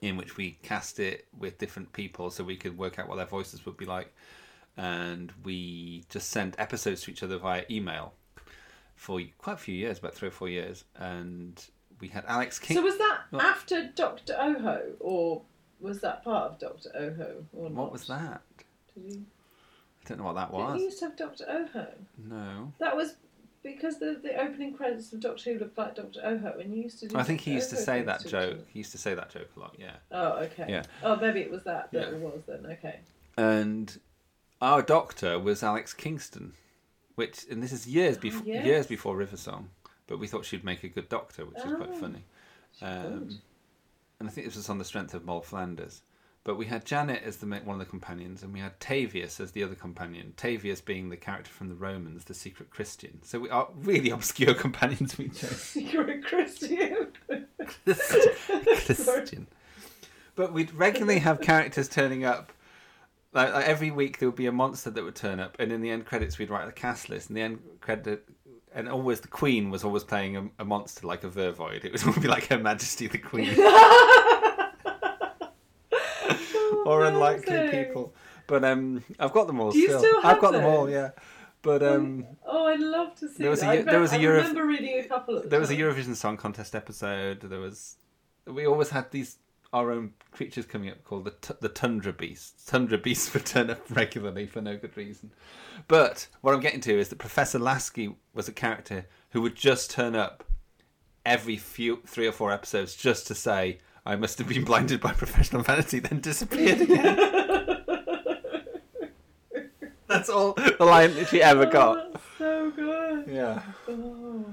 in which we cast it with different people so we could work out what their voices would be like, and we just sent episodes to each other via email for quite a few years, about three or four years, and we had Alex King. So was that What? after Doctor Oho, or was that part of Doctor Oho? Or not? What was that? Did you? I don't know what that was. Was. you used to have Doctor Oho? No. That was because the the opening credits of Doctor Who looked like Doctor Oho, and you used to do. I think he Dr. used to say that joke. He used to say that joke a lot. Yeah. Oh, okay. Yeah. Oh, maybe it was that that Yeah. it was then. Okay. And our doctor was Alex Kingston, which and this is years before yes. years before River Song, but we thought she'd make a good doctor, which is quite Oh, funny. Um, and I think this was on the strength of Moll Flanders. But we had Janet as the one of the companions, and we had Tavius as the other companion. Tavius being the character from the Romans, the secret Christian. So we are really obscure companions we chose. Secret Christian. Christian. But we'd regularly have characters turning up. Like, like every week there would be a monster that would turn up, and in the end credits we'd write the cast list. And the end credit, and always the Queen was always playing a, a monster like a Vervoid. It would be like Her Majesty the Queen, or unlikely amazing. people. But um, I've got them all. Do you still, still I've got them all. Yeah. But um, Oh, I'd love to see. There was a there was a I Euro- remember reading a couple of. there was a Eurovision Song Contest episode. There was, we always had these our own creatures coming up called the t- the Tundra Beasts. Tundra Beasts would turn up regularly for no good reason. But what I'm getting to is that Professor Lasky was a character who would just turn up every few three or four episodes just to say I must have been blinded by professional vanity, then disappeared again. That's all the line that she ever got. Oh, so good. Yeah. Oh.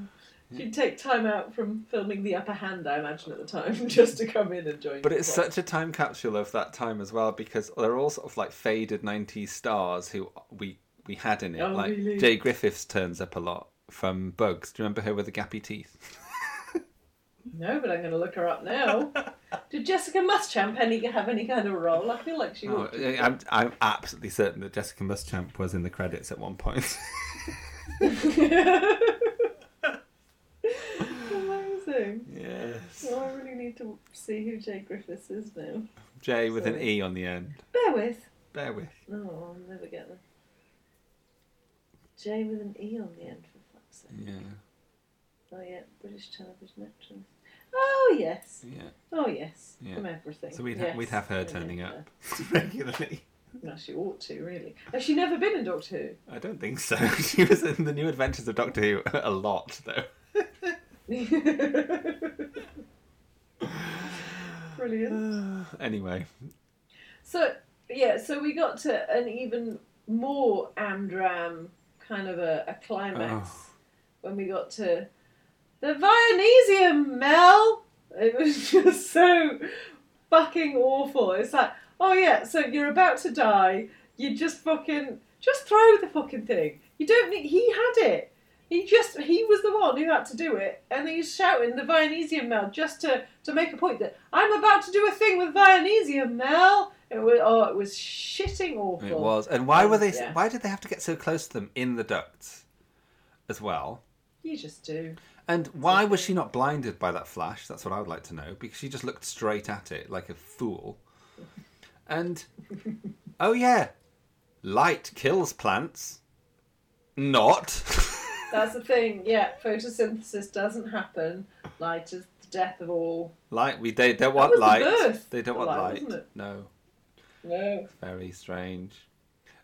She'd take time out from filming The Upper Hand, I imagine, at the time, just to come in and join. But it's such a time capsule of that time as well because they're all sort of like faded '90s stars who we we had in it. Oh, like really? Jaye Griffiths turns up a lot from Bugs. Do you remember her with the gappy teeth? No, but I'm going to look her up now. Did Jessica Muschamp any have any kind of role? I feel like she Oh. I'm I'm absolutely certain that Jessica Muschamp was in the credits at one point. Amazing. Yes. Well, I really need to see who Jaye Griffiths is now. Jay with an E on the end. Bear with. Bear with. No, I'll never get them. Jay with an E on the end, for fuck's sake. Yeah. Oh, yeah, British television actress. Oh, yes. Yeah. Oh, yes. Yeah. From everything. So we'd ha- Yes. we'd have her turning yeah. up regularly. No, she ought to, really. Has she never been in Doctor Who? I don't think so. She was in the New Adventures of Doctor Who a lot though. Brilliant. Anyway, So yeah, so we got to an even more Amdram kind of a, a climax Oh. when we got to the Vionesium, Mel. It was just so fucking awful. It's like, oh yeah, so you're about to die. You just fucking just throw the fucking thing. You don't need. He had it. He just he was the one who had to do it, and he's shouting the Vionesium Mel just to to make a point that I'm about to do a thing with Vionesium Mel. It was oh, it was shitting awful. it was. And why were they? Yeah. Why did they have to get so close to them in the ducts, as well? You just do. And why was she not blinded by that flash? That's what I would like to know. Because she just looked straight at it like a fool. And oh yeah, light kills plants. Not. That's the thing. Yeah, photosynthesis doesn't happen. Light is the death of all. light. We they don't want the light. birth They don't want light, light. No. No. Very strange.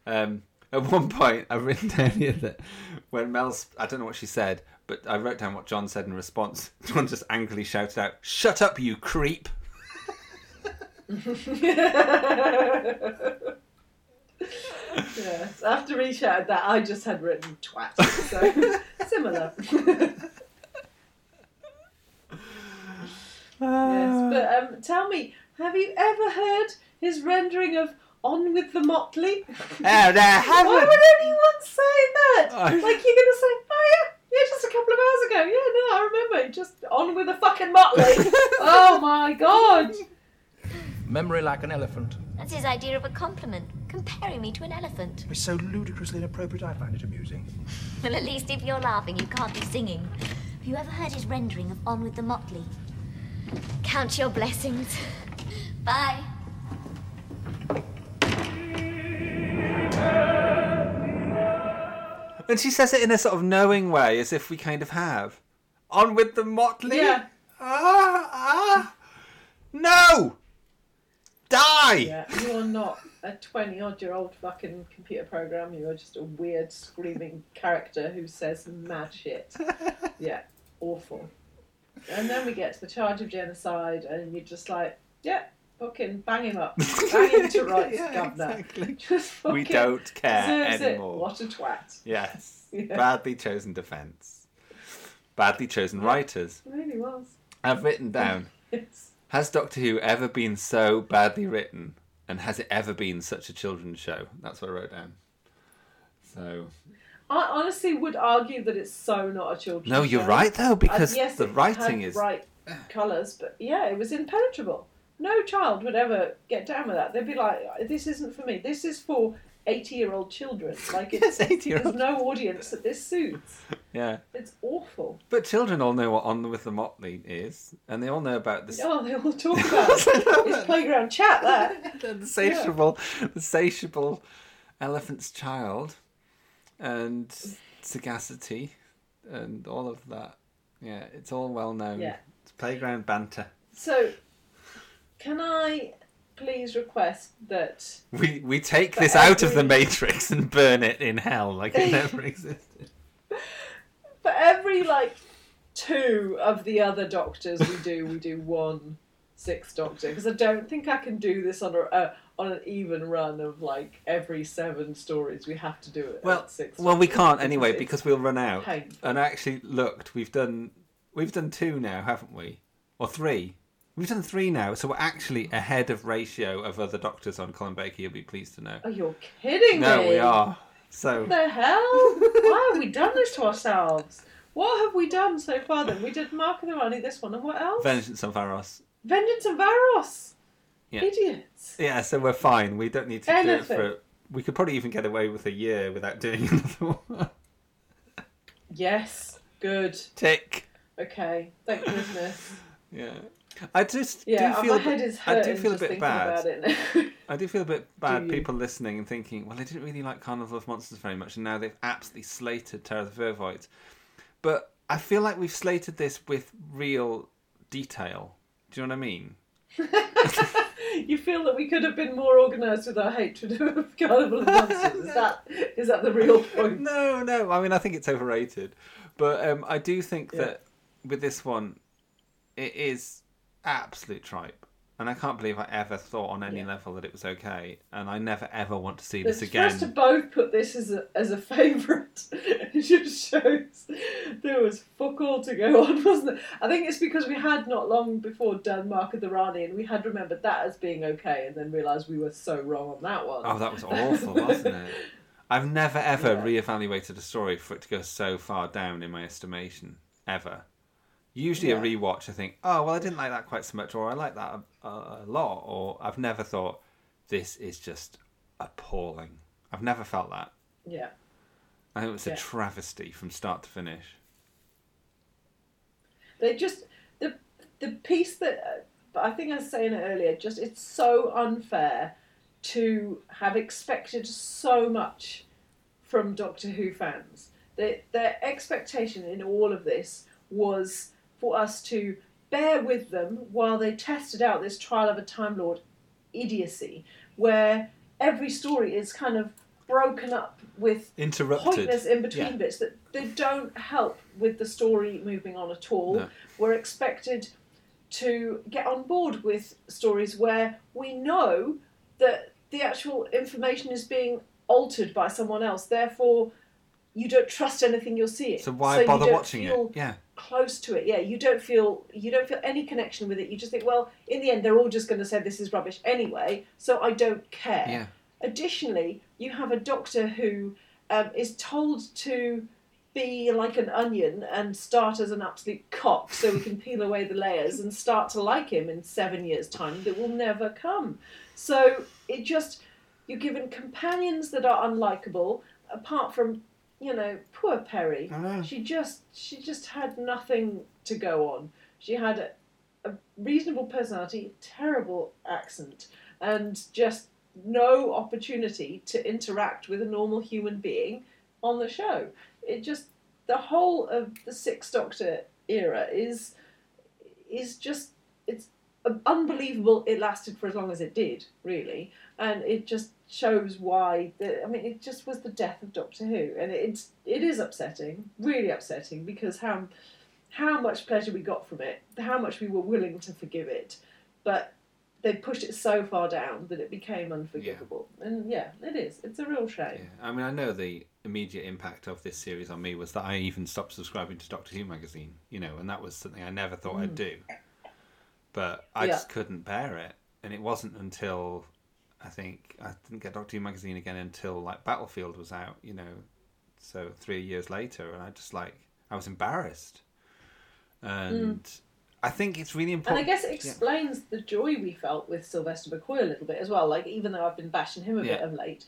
Um, at one point, I've written down here that when Mel's, I don't know what she said, but I wrote down what John said in response. John just angrily shouted out, "Shut up, you creep!" yes. After he shouted that, I just had written twat. So similar. yes, but um, tell me, have you ever heard his rendering of "On with the Motley"? Oh, no, I Why haven't. would anyone say that? I- Like you're gonna say, "Oh yeah, yeah, just a couple of hours ago." Yeah, no, I remember. Just on with the fucking Motley. oh my god. Memory like an elephant. That's his idea of a compliment, comparing me to an elephant. It's so ludicrously inappropriate, I find it amusing. Well, at least if you're laughing, you can't be singing. Have you ever heard his rendering of On with the Motley? Count your blessings. Bye. And she says it in a sort of knowing way, as if we kind of have. On with the motley. Yeah. Ah, ah. No! Die! Yeah, you are not a 20 odd year old fucking computer program. You are just a weird screaming character who says mad shit. Yeah, awful. And then we get to the charge of genocide, and you're just like, yeah, fucking bang him up. Bang him to rights, Yeah, governor. exactly. Just We don't care deserves it. anymore. What a twat. Yes. Yeah. Badly chosen defence. Badly chosen writers. It really was. I've written down. Yes. Has Doctor Who ever been so badly written? And has it ever been such a children's show? That's what I wrote down. So I honestly would argue that it's so not a children's show. No, you're show. right, though, because Uh, because yes, the it writing had is- bright colours, but yeah, it was impenetrable. No child would ever get down with that. They'd be like, "This isn't for me. This is for eighty-year-old children." Like, it's, Yes, 80-year-old there's no audience that this suits. yeah. It's awful. But children all know what On with the Motley is, and they all know about this. Oh, they all talk about it. It's playground chat. That the satiable, the satiable elephant's child, and sagacity, and all of that. Yeah, it's all well known. Yeah. It's playground banter. So, can I please request that We we take this out of the Matrix and burn it in hell like it never existed. for every like two of the other doctors we do, we do one sixth doctor because I don't think I can do this on a uh, on an even run of like every seven stories. We have to do it. Well, at six. well, we can't anyway because we'll run out. painful. And I actually looked. We've done we've done two now, haven't we? Or three? We've done three now, so we're actually ahead of ratio of other doctors on Colin Baker. You'll be pleased to know. Oh, you're kidding No, me! No, we are. So What the hell? Why have we done this to ourselves? What have we done so far? Then we did Mark of the Rani, this one, and what else? Vengeance on Varos. Vengeance and Varos. Yeah. Idiots. Yeah, so we're fine. We don't need to do it for. We could probably even get away with a year without doing another one. Yes. Good. Tick. Okay. Thank goodness. Yeah. I just Yeah, do feel my a head bit, is I do feel a bit bad. about it now. I do feel a bit bad people listening and thinking, well, they didn't really like Carnival of Monsters very much, and now they've absolutely slated Terror of the Vervoids. But I feel like we've slated this with real detail. Do you know what I mean? you feel that we could have been more organised with our hatred of Carnival of Monsters. Is that is that the real point? No, no. I mean, I think it's overrated, but um, I do think Yeah. that with this one, it is absolute tripe, and I can't believe I ever thought on any level that it was okay, and I never ever want to see this It's for us to both put this as a as a favourite. it just shows there was fuck all to go on, wasn't it? I think it's because we had not long before done Mark of the Rani, and we had remembered that as being okay, and then realised we were so wrong on that one. Oh, that was awful, wasn't it? I've never ever Yeah. reevaluated a story for it to go so far down in my estimation ever. Usually, a rewatch, I think, oh well, I didn't like that quite so much, or I like that a, a, a lot, or I've never thought this is just appalling. I've never felt that. Yeah. I think it was a travesty from start to finish. They just the the piece that but I think I was saying it earlier. Just it's so unfair to have expected so much from Doctor Who fans. Their their expectation in all of this was for us to bear with them while they tested out this trial of a Time Lord idiocy, where every story is kind of broken up with Interrupted. pointless in between Yeah. bits that they don't help with the story moving on at all. No. We're expected to get on board with stories where we know that the actual information is being altered by someone else. Therefore, you don't trust anything you're seeing. So why you bother watching it? Yeah. Close to it, yeah. You don't feel you don't feel any connection with it. You just think, well, in the end, they're all just going to say this is rubbish anyway, so I don't care. Yeah. Additionally, you have a doctor who um, is told to be like an onion and start as an absolute cock so we can peel away the layers and start to like him in seven years' time that will never come. So it just, you're given companions that are unlikable, apart from, you know, poor Peri. Know. She just, she just had nothing to go on. She had a, a reasonable personality, terrible accent, and just no opportunity to interact with a normal human being on the show. It just the whole of the Sixth Doctor era is is just it's unbelievable. It lasted for as long as it did, really, and it just shows why. The, I mean, it just was the death of Doctor Who, and it's it is upsetting, really upsetting, because how how much pleasure we got from it, how much we were willing to forgive it, but they pushed it so far down that it became unforgivable. And yeah, it is. It's a real shame. I mean, I know the immediate impact of this series on me was that I even stopped subscribing to Doctor Who magazine, you know, and that was something I never thought I'd Mm. do. But I Yeah. just couldn't bear it. And it wasn't until I think I didn't get Doctor Who magazine again until like Battlefield was out, you know, so three years later, and I just like I was embarrassed. And hmm. I think it's really important. And. I guess it Yeah. explains the joy we felt with Sylvester McCoy a little bit as well. Like, even though I've been bashing him a bit of late,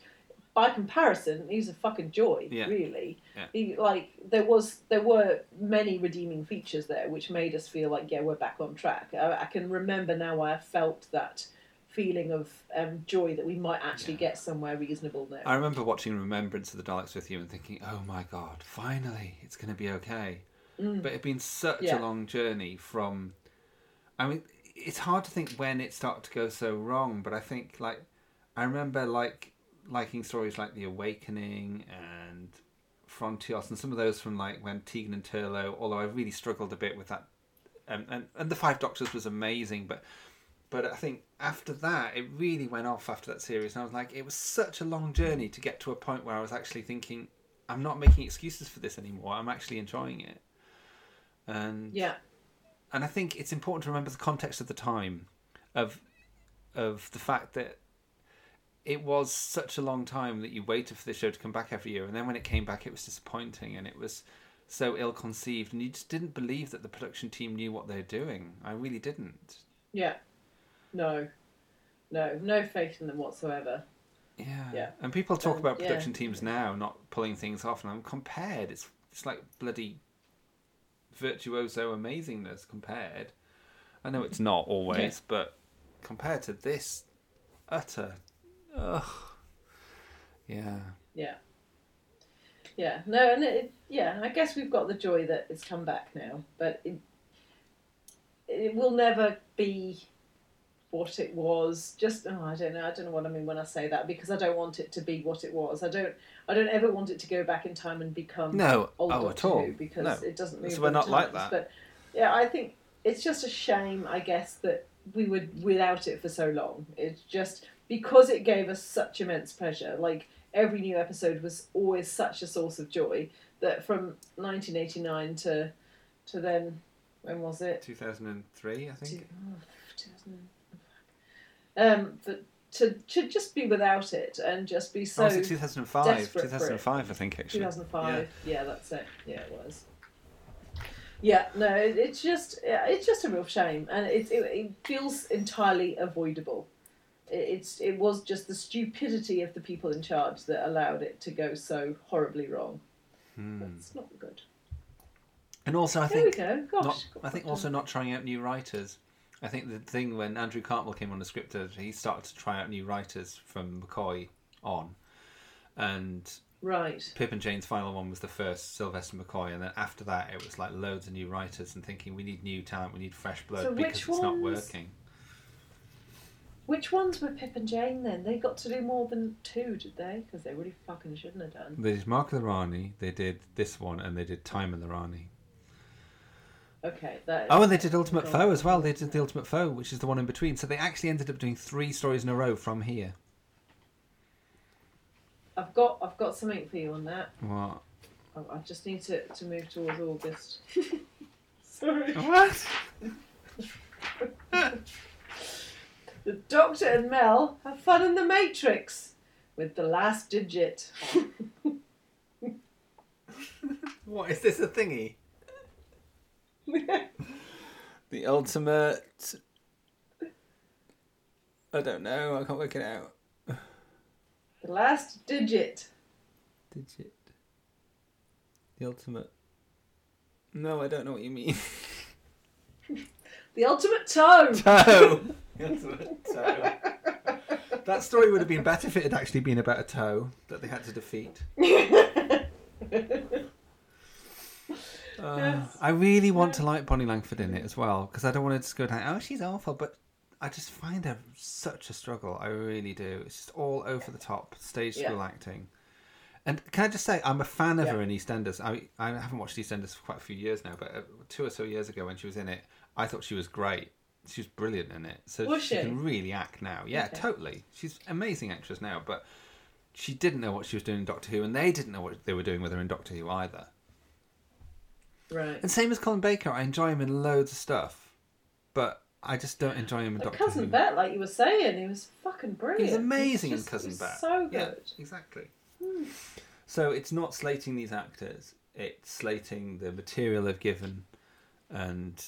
by comparison, he's a fucking joy, Yeah. really. Yeah. He, like, there was there were many redeeming features there, which made us feel like, yeah, we're back on track. I, I can remember now why I felt that feeling of um, joy that we might actually get somewhere reasonable now. I remember watching Remembrance of the Daleks with you and thinking, "Oh my god, finally, it's going to be okay." Mm. But it'd been such Yeah. a long journey from. I mean, it's hard to think when it started to go so wrong, but I think like I remember like liking stories like The Awakening and Frontios and some of those from like when Tegan and Turlough. Although I really struggled a bit with that, um, and and the Five Doctors was amazing, but but I think after that, it really went off after that series, and I was like, it was such a long journey to get to a point where I was actually thinking, I'm not making excuses for this anymore. I'm actually enjoying it, and Yeah. and I think it's important to remember the context of the time, of of the fact that it was such a long time that you waited for the show to come back every year, and then when it came back, it was disappointing, and it was so ill conceived, and you just didn't believe that the production team knew what they're doing. I really didn't. Yeah. No. No. No faith in them whatsoever. Yeah. Yeah. And people talk And, about yeah. production teams now not pulling things off, and I'm compared. It's it's like bloody virtuoso amazingness compared. I know it's not always, but compared to this, utter, ugh, yeah. Yeah. Yeah. No, and it, yeah, I guess we've got the joy that it's come back now, but it, it will never be what it was. Just oh, I don't know. I don't know what I mean when I say that because I don't want it to be what it was. I don't. I don't ever want it to go back in time and become No. old Oh, at all. Because No. it doesn't move. So we're not the like times. that. But yeah, I think it's just a shame. I guess that we were without it for so long. It's just because it gave us such immense pleasure. Like every new episode was always such a source of joy that from 1989 to to then when was it? 2003, I think. Oh, 2000 um, but to to just be without it and just be so oh, it 2005? desperate for it. 2005, I think, actually. 2005. Yeah. that's it. Yeah, it was. Yeah, no, it, it's just it's just a real shame, and it it, it feels entirely avoidable. It, it's it was just the stupidity of the people in charge that allowed it to go so horribly wrong. Hmm. It's not good. And also, I There we go. Gosh, not, I think also not trying out new writers. I think the thing when Andrew Cartmel came on the script, uh, he started to try out new writers from McCoy on, and Right. Pip and Jane's final one was the first Sylvester McCoy, and then after that it was like loads of new writers and thinking we need new talent, we need fresh blood So because it's not working. Which ones were Pip and Jane then? They got to do more than two, did they? Because they really fucking shouldn't have done. They did Mark of the Rani, they did this one, and they did Time of the Rani. Okay, that oh, is Oh, and they did Ultimate. Foe as well. They did the Ultimate Foe, which is the one in between. So they actually ended up doing three stories in a row from here. I've got I've got something for you on that. What? I, I just need to, to move towards August. Sorry. What? The Doctor and Mel have fun in the Matrix with the last digit. What is this a thingy? The ultimate. I don't know. I can't work it out. The last digit. Digit. The ultimate. No, I don't know what you mean. The ultimate toe. Toe. The ultimate toe. That story would have been better if it had actually been about a toe that they had to defeat. Uh, I really want to like Bonnie Langford in it as well because I don't want to just go down. Oh, she's awful, but I just find her such a struggle. I really do. It's just all over the top stage Yeah. school acting. And can I just say, I'm a fan of Yeah. her in EastEnders. I I haven't watched EastEnders for quite a few years now, but uh, two or so years ago when she was in it, I thought she was great. She was brilliant in it. So Was she she? can really act now. Yeah, Okay. totally. She's amazing actress now, but she didn't know what she was doing in Doctor Who, and they didn't know what they were doing with her in Doctor Who either. Right. And same as Colin Baker, I enjoy him in loads of stuff, but I just don't enjoy him in Doctor Cousin Who. Bette, like you were saying, he was fucking brilliant. He's amazing He's in Cousin Bette. So Yeah, good. exactly. Hmm. So it's not slating these actors; it's slating the material they've given, and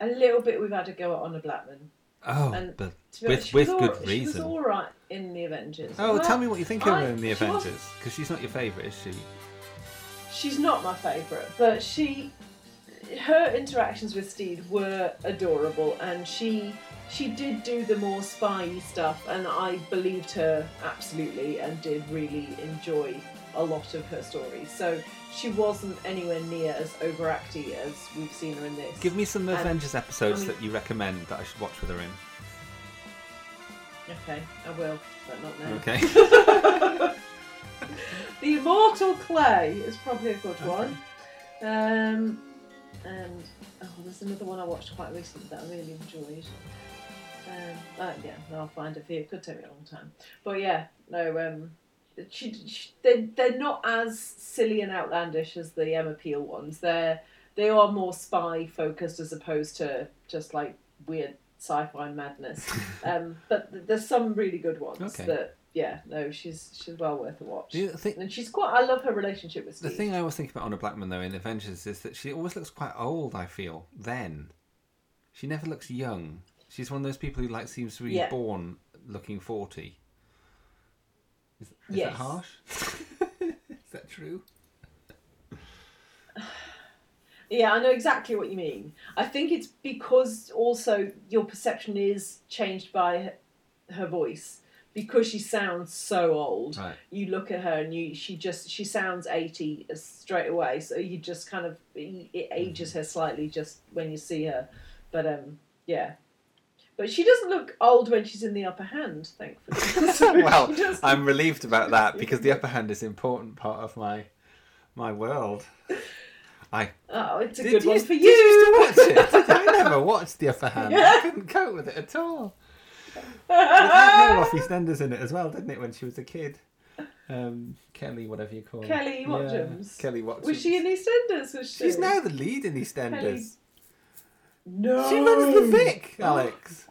A little bit we've had to go at Honor Blackman. oh, And but with with was good all, She reason. was all right in the Avengers. Oh, Well, tell me what you think of her in the Avengers, because she's not your favourite, is she? She's not my favourite, but she, her interactions with Steed were adorable, and she she did do the more spy stuff, and I believed her absolutely, and did really enjoy a lot of her stories. So she wasn't anywhere near as overacty as we've seen her in this. Give me some And, Avengers episodes I mean- that you recommend that I should watch with her in. Okay, I will, but not now. Okay. the Immortal Clay is probably a good one. Um, and oh, there's another one I watched quite recently that I really enjoyed. Um, uh, yeah, I'll find it for you. It could take me a long time, but yeah, no. Um, she, she, they they're not as silly and outlandish as the Emma Peel ones. They're they are more spy focused as opposed to just like weird sci-fi madness. um, but th- there's some really good ones Okay. that yeah, no, she's she's well worth a watch. The thing- and she's quite. I love her relationship with Steed. The thing I always think about Honor Blackman though in Avengers is that she always looks quite old. I feel then, she never looks young. She's one of those people who like seems to be Yeah. born looking forty. Is, is Yes. that harsh? is that true? Yeah, I know exactly what you mean. I think it's because also your perception is changed by her, her voice because she sounds so old. Right. You look at her and you she just she sounds eighty straight away. So you just kind of it ages her slightly just when you see her. But um, yeah. But she doesn't look old when she's in the upper hand, thankfully. So well, I'm relieved about that because the upper hand is an important part of my my world. I oh, it's a Did good you- one for did you. you used to watch it? I never watched the upper hand. I couldn't cope with it at all. Had her off EastEnders in it as well, didn't it? When she was a kid, um, Kelly, whatever you call her. Kelly Watchums. Kelly Watchums. Was she in EastEnders? Was she? She's now the lead in EastEnders. Kelly- No. She runs the Vic, Alex.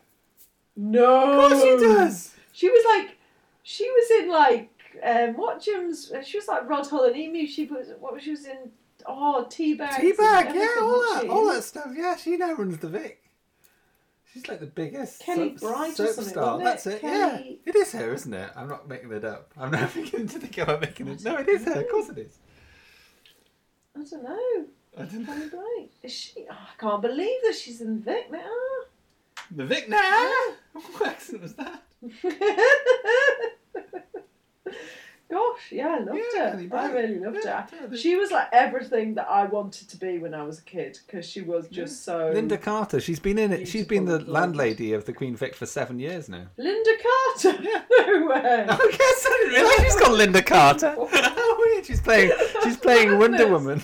No. Of course she does. She was like, she was in like um, Watchums. She was like Rod Hull and Emu. She was what was she was in? Oh, Teabag. Teabag, yeah, all that, all that stuff. Yeah, she now runs the Vic. She's like the biggest Kelly soap, Bright or soap something, star. wasn't it? That's it. Kelly- Yeah, it is her, isn't it? I'm not making it up. I'm not beginning to think I'm making it. No, it is her. Of course it is. I don't know. I don't Kelly Bright. Is she? Oh, I can't believe that she's in Vic now. The Vic now. What accent was that? Gosh, yeah, I loved Yeah, her. Kelly I Bright. really loved Yeah, her. totally. She was like everything that I wanted to be when I was a kid because she was just so. Linda Carter. She's been in it. She's been the Beautiful. landlady of the Queen Vic for seven years now. Linda Carter. no way. Oh, I guess I didn't realise she's called Linda Carter. How weird. She's playing. She's playing Wonder Woman.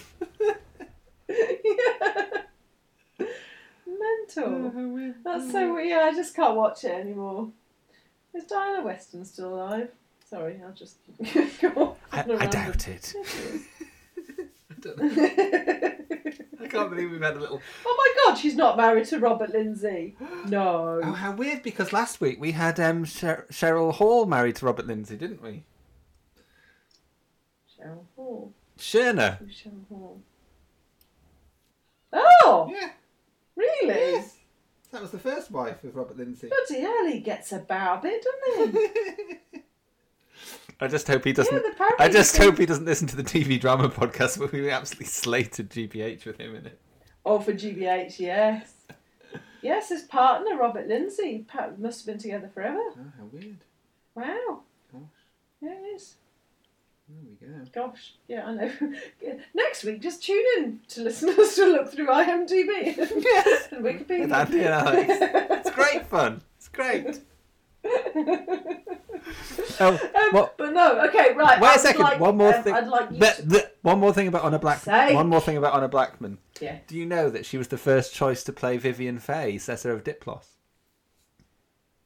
Yeah. Mental. That's so weird. Yeah, I just can't watch it anymore. Is Diana Weston still alive? Sorry, I'll just go on. I, on a I random- doubt it. I can't believe we've had a little. Oh my god, she's not married to Robert Lindsay. No. Oh, how weird! Because last week we had um, Sher- Cheryl Hall married to Robert Lindsay, didn't we? Cheryl Hall. Sherner. Who's Cheryl Hall? Oh! Yeah. Really? Yes. That was the first wife of Robert Lindsay. Bloody hell, he gets about a bit, doesn't he? I just hope he doesn't. I just hope he doesn't listen to the TV drama podcast where we absolutely slated GBH with him in it. oh, for GBH, yes. Yes, his partner, Robert Lindsay, must have been together forever. Oh, how weird! Wow. Gosh. Yeah, it is. There we go. Gosh, yeah, I know. Next week, just tune in to listen to us to look through IMDb Yes. and Wikipedia. With Andy and Alex. It's great fun. It's great. Oh, what? But no, okay, right. Wait a second. like, one more um, thing. I'd like you to... bleh. One more thing about Honor Black. Say. One more thing about Honor Blackman. Yeah. Do you know that she was the first choice to play Vivien Fay, Cessair of Diplos?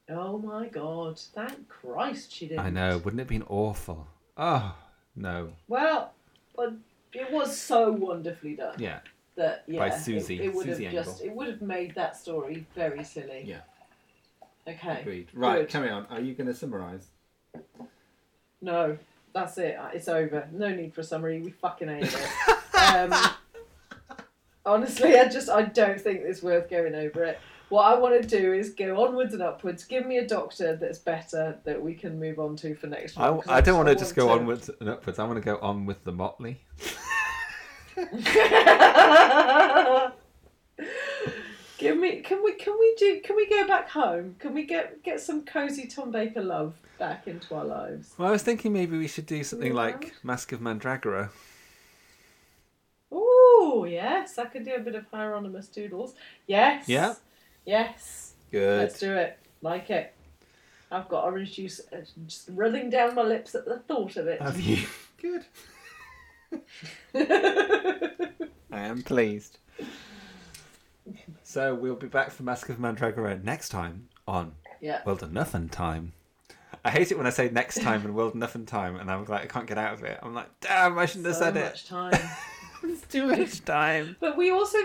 Oh my god! Thank Christ she didn't. I know. Wouldn't it have been awful? Oh no. Well, but it was so wonderfully done. Yeah. That yeah, By it- Susie- It, would Susie have Engel. just it would have made that story very silly. Yeah. Okay. Agreed. Right. Good. Carry on. Are you going to summarise? No, that's it. It's over. No need for a summary. We fucking hate it. um, honestly, I just I don't think it's worth going over it. What I want to do is go onwards and upwards. Give me a doctor that's better that we can move on to for next week. I, 'cause I don't want to just go onwards and upwards. I want to go on with the Motley. Give me. Can we? Can we do? Can we go back home? Can we get get some cozy Tom Baker love back into our lives? Well, I was thinking maybe we should do something Yeah. like Masque of Mandragora. Oh yes, I could do a bit of Hieronymus Doodles. Yes. Yeah? Yes. Good. Let's do it. Like it. I've got orange juice uh, just running down my lips at the thought of it. Have you? Good. I am pleased. So we'll be back for Masque of Mandragora next time on Yeah. Well Done Nothing Time. I hate it when I say next time and Done Nothing Time, and I'm like I can't get out of it. I'm like, damn, I shouldn't have so said much it. time. it's too much time. But we also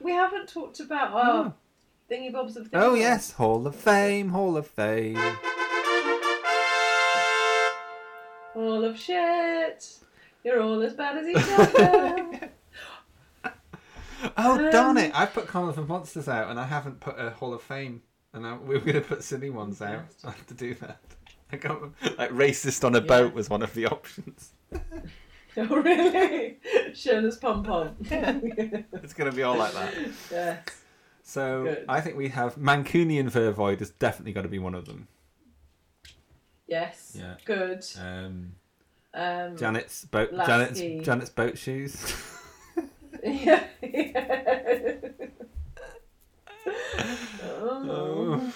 we haven't talked about our thingy bobs of things. Oh yes, Hall of Fame, Hall of Fame. All of shit. You're all as bad as each other. Oh darn Um, it! I've put Carnival of Monsters out, and I haven't put a Hall of Fame, and I, we were going to put silly ones out. I have to do that. I got like racist on a boat was one of the options. oh really? Shirley's pom pom. It's going to be all like that. yes. So Good. I think we have Mancunian Vervoid has definitely got to be one of them. Yes. Yeah. Good. Um, Um, Janet's boat. Lasky. Janet's Janet's boat shoes. Yeah. oh.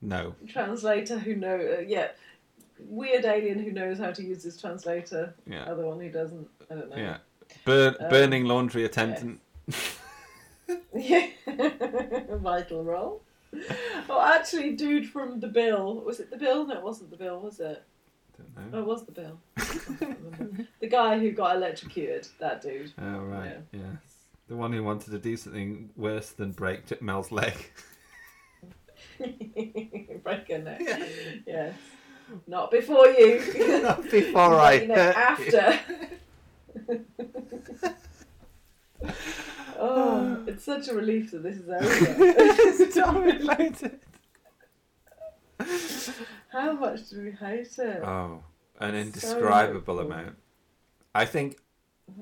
No. Translator who know, uh, yeah, weird alien who knows how to use his translator. Yeah. Other one who doesn't. I don't know. Yeah. Burn, Um, burning laundry attendant. Yeah. Vital role. Oh, actually, dude from the Bill. Was it the Bill? No, it wasn't the Bill, was it? Don't Oh, it was the Bill. I can't remember. the guy who got electrocuted. That dude. Oh right. Yes. The one who wanted to do something worse than break Mel's leg. Break her neck. Yes. Not before you. Not before I You know, you. after. oh, it's such a relief that this is over. it's not related. How much do we hate it? Oh, an indescribable hurtful. amount. I think.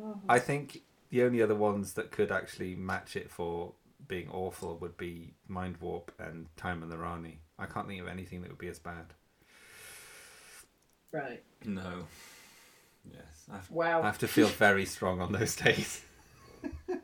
Oh. I think the only other ones that could actually match it for being awful would be Mind Warp and Time and the Rani. I can't think of anything that would be as bad. Right. No. Yes. I have, Wow. I have to feel very strong on those days.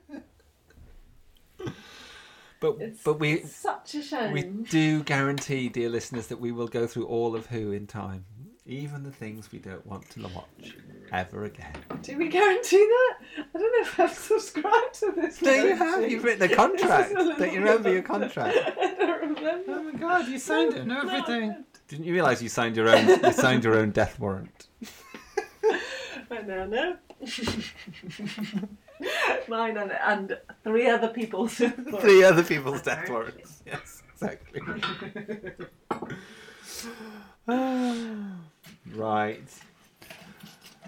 but It's but we such a shame. we do guarantee, dear listeners, that we will go through all of Who in time, even the things we don't want to watch. ever again. Do we guarantee that? I don't know if I've subscribed to this. No, you have. You've written a contract. is a little Don't you remember your contract? I don't remember. Oh my god, you signed it and No, everything. Didn't you realise you signed your own? You signed your own death warrant. I now know. Mine and, and three other people's. Three other people's death warrants. Yes, exactly. right.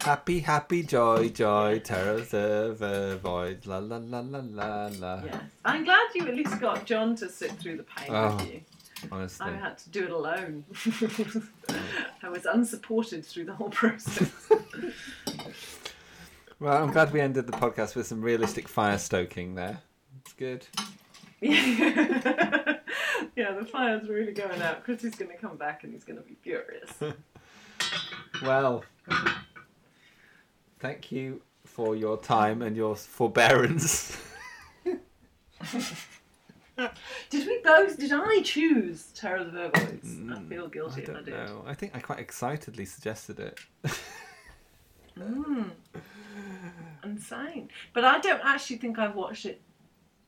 Happy, happy, joy, joy, terror, the void, la la la la la la. Yes. I'm glad you at least got John to sit through the pain Oh, with you. honestly. I had to do it alone. I was unsupported through the whole process. Well, I'm glad we ended the podcast with some realistic fire stoking there. It's good. yeah, the fire's really going out. Chris is going to come back and he's going to be furious. Well, thank you for your time and your forbearance. Did we both? Did I choose Terror of the Vervoids? I feel guilty I if I don't did. know. I think I quite excitedly suggested it. Mm. Insane. But I don't actually think I've watched it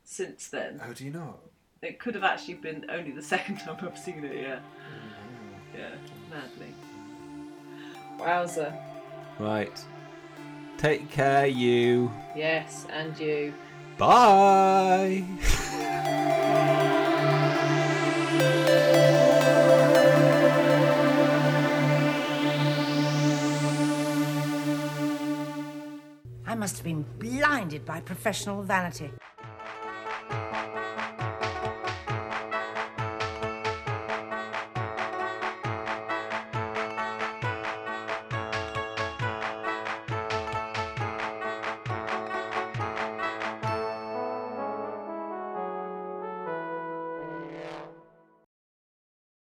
since then. Oh, do you not? It could have actually been only the second time I've seen it, yeah. Mm-hmm. Yeah, madly. Wowza. Right. Take care, you. Yes, and you. Bye. must have been blinded by professional vanity.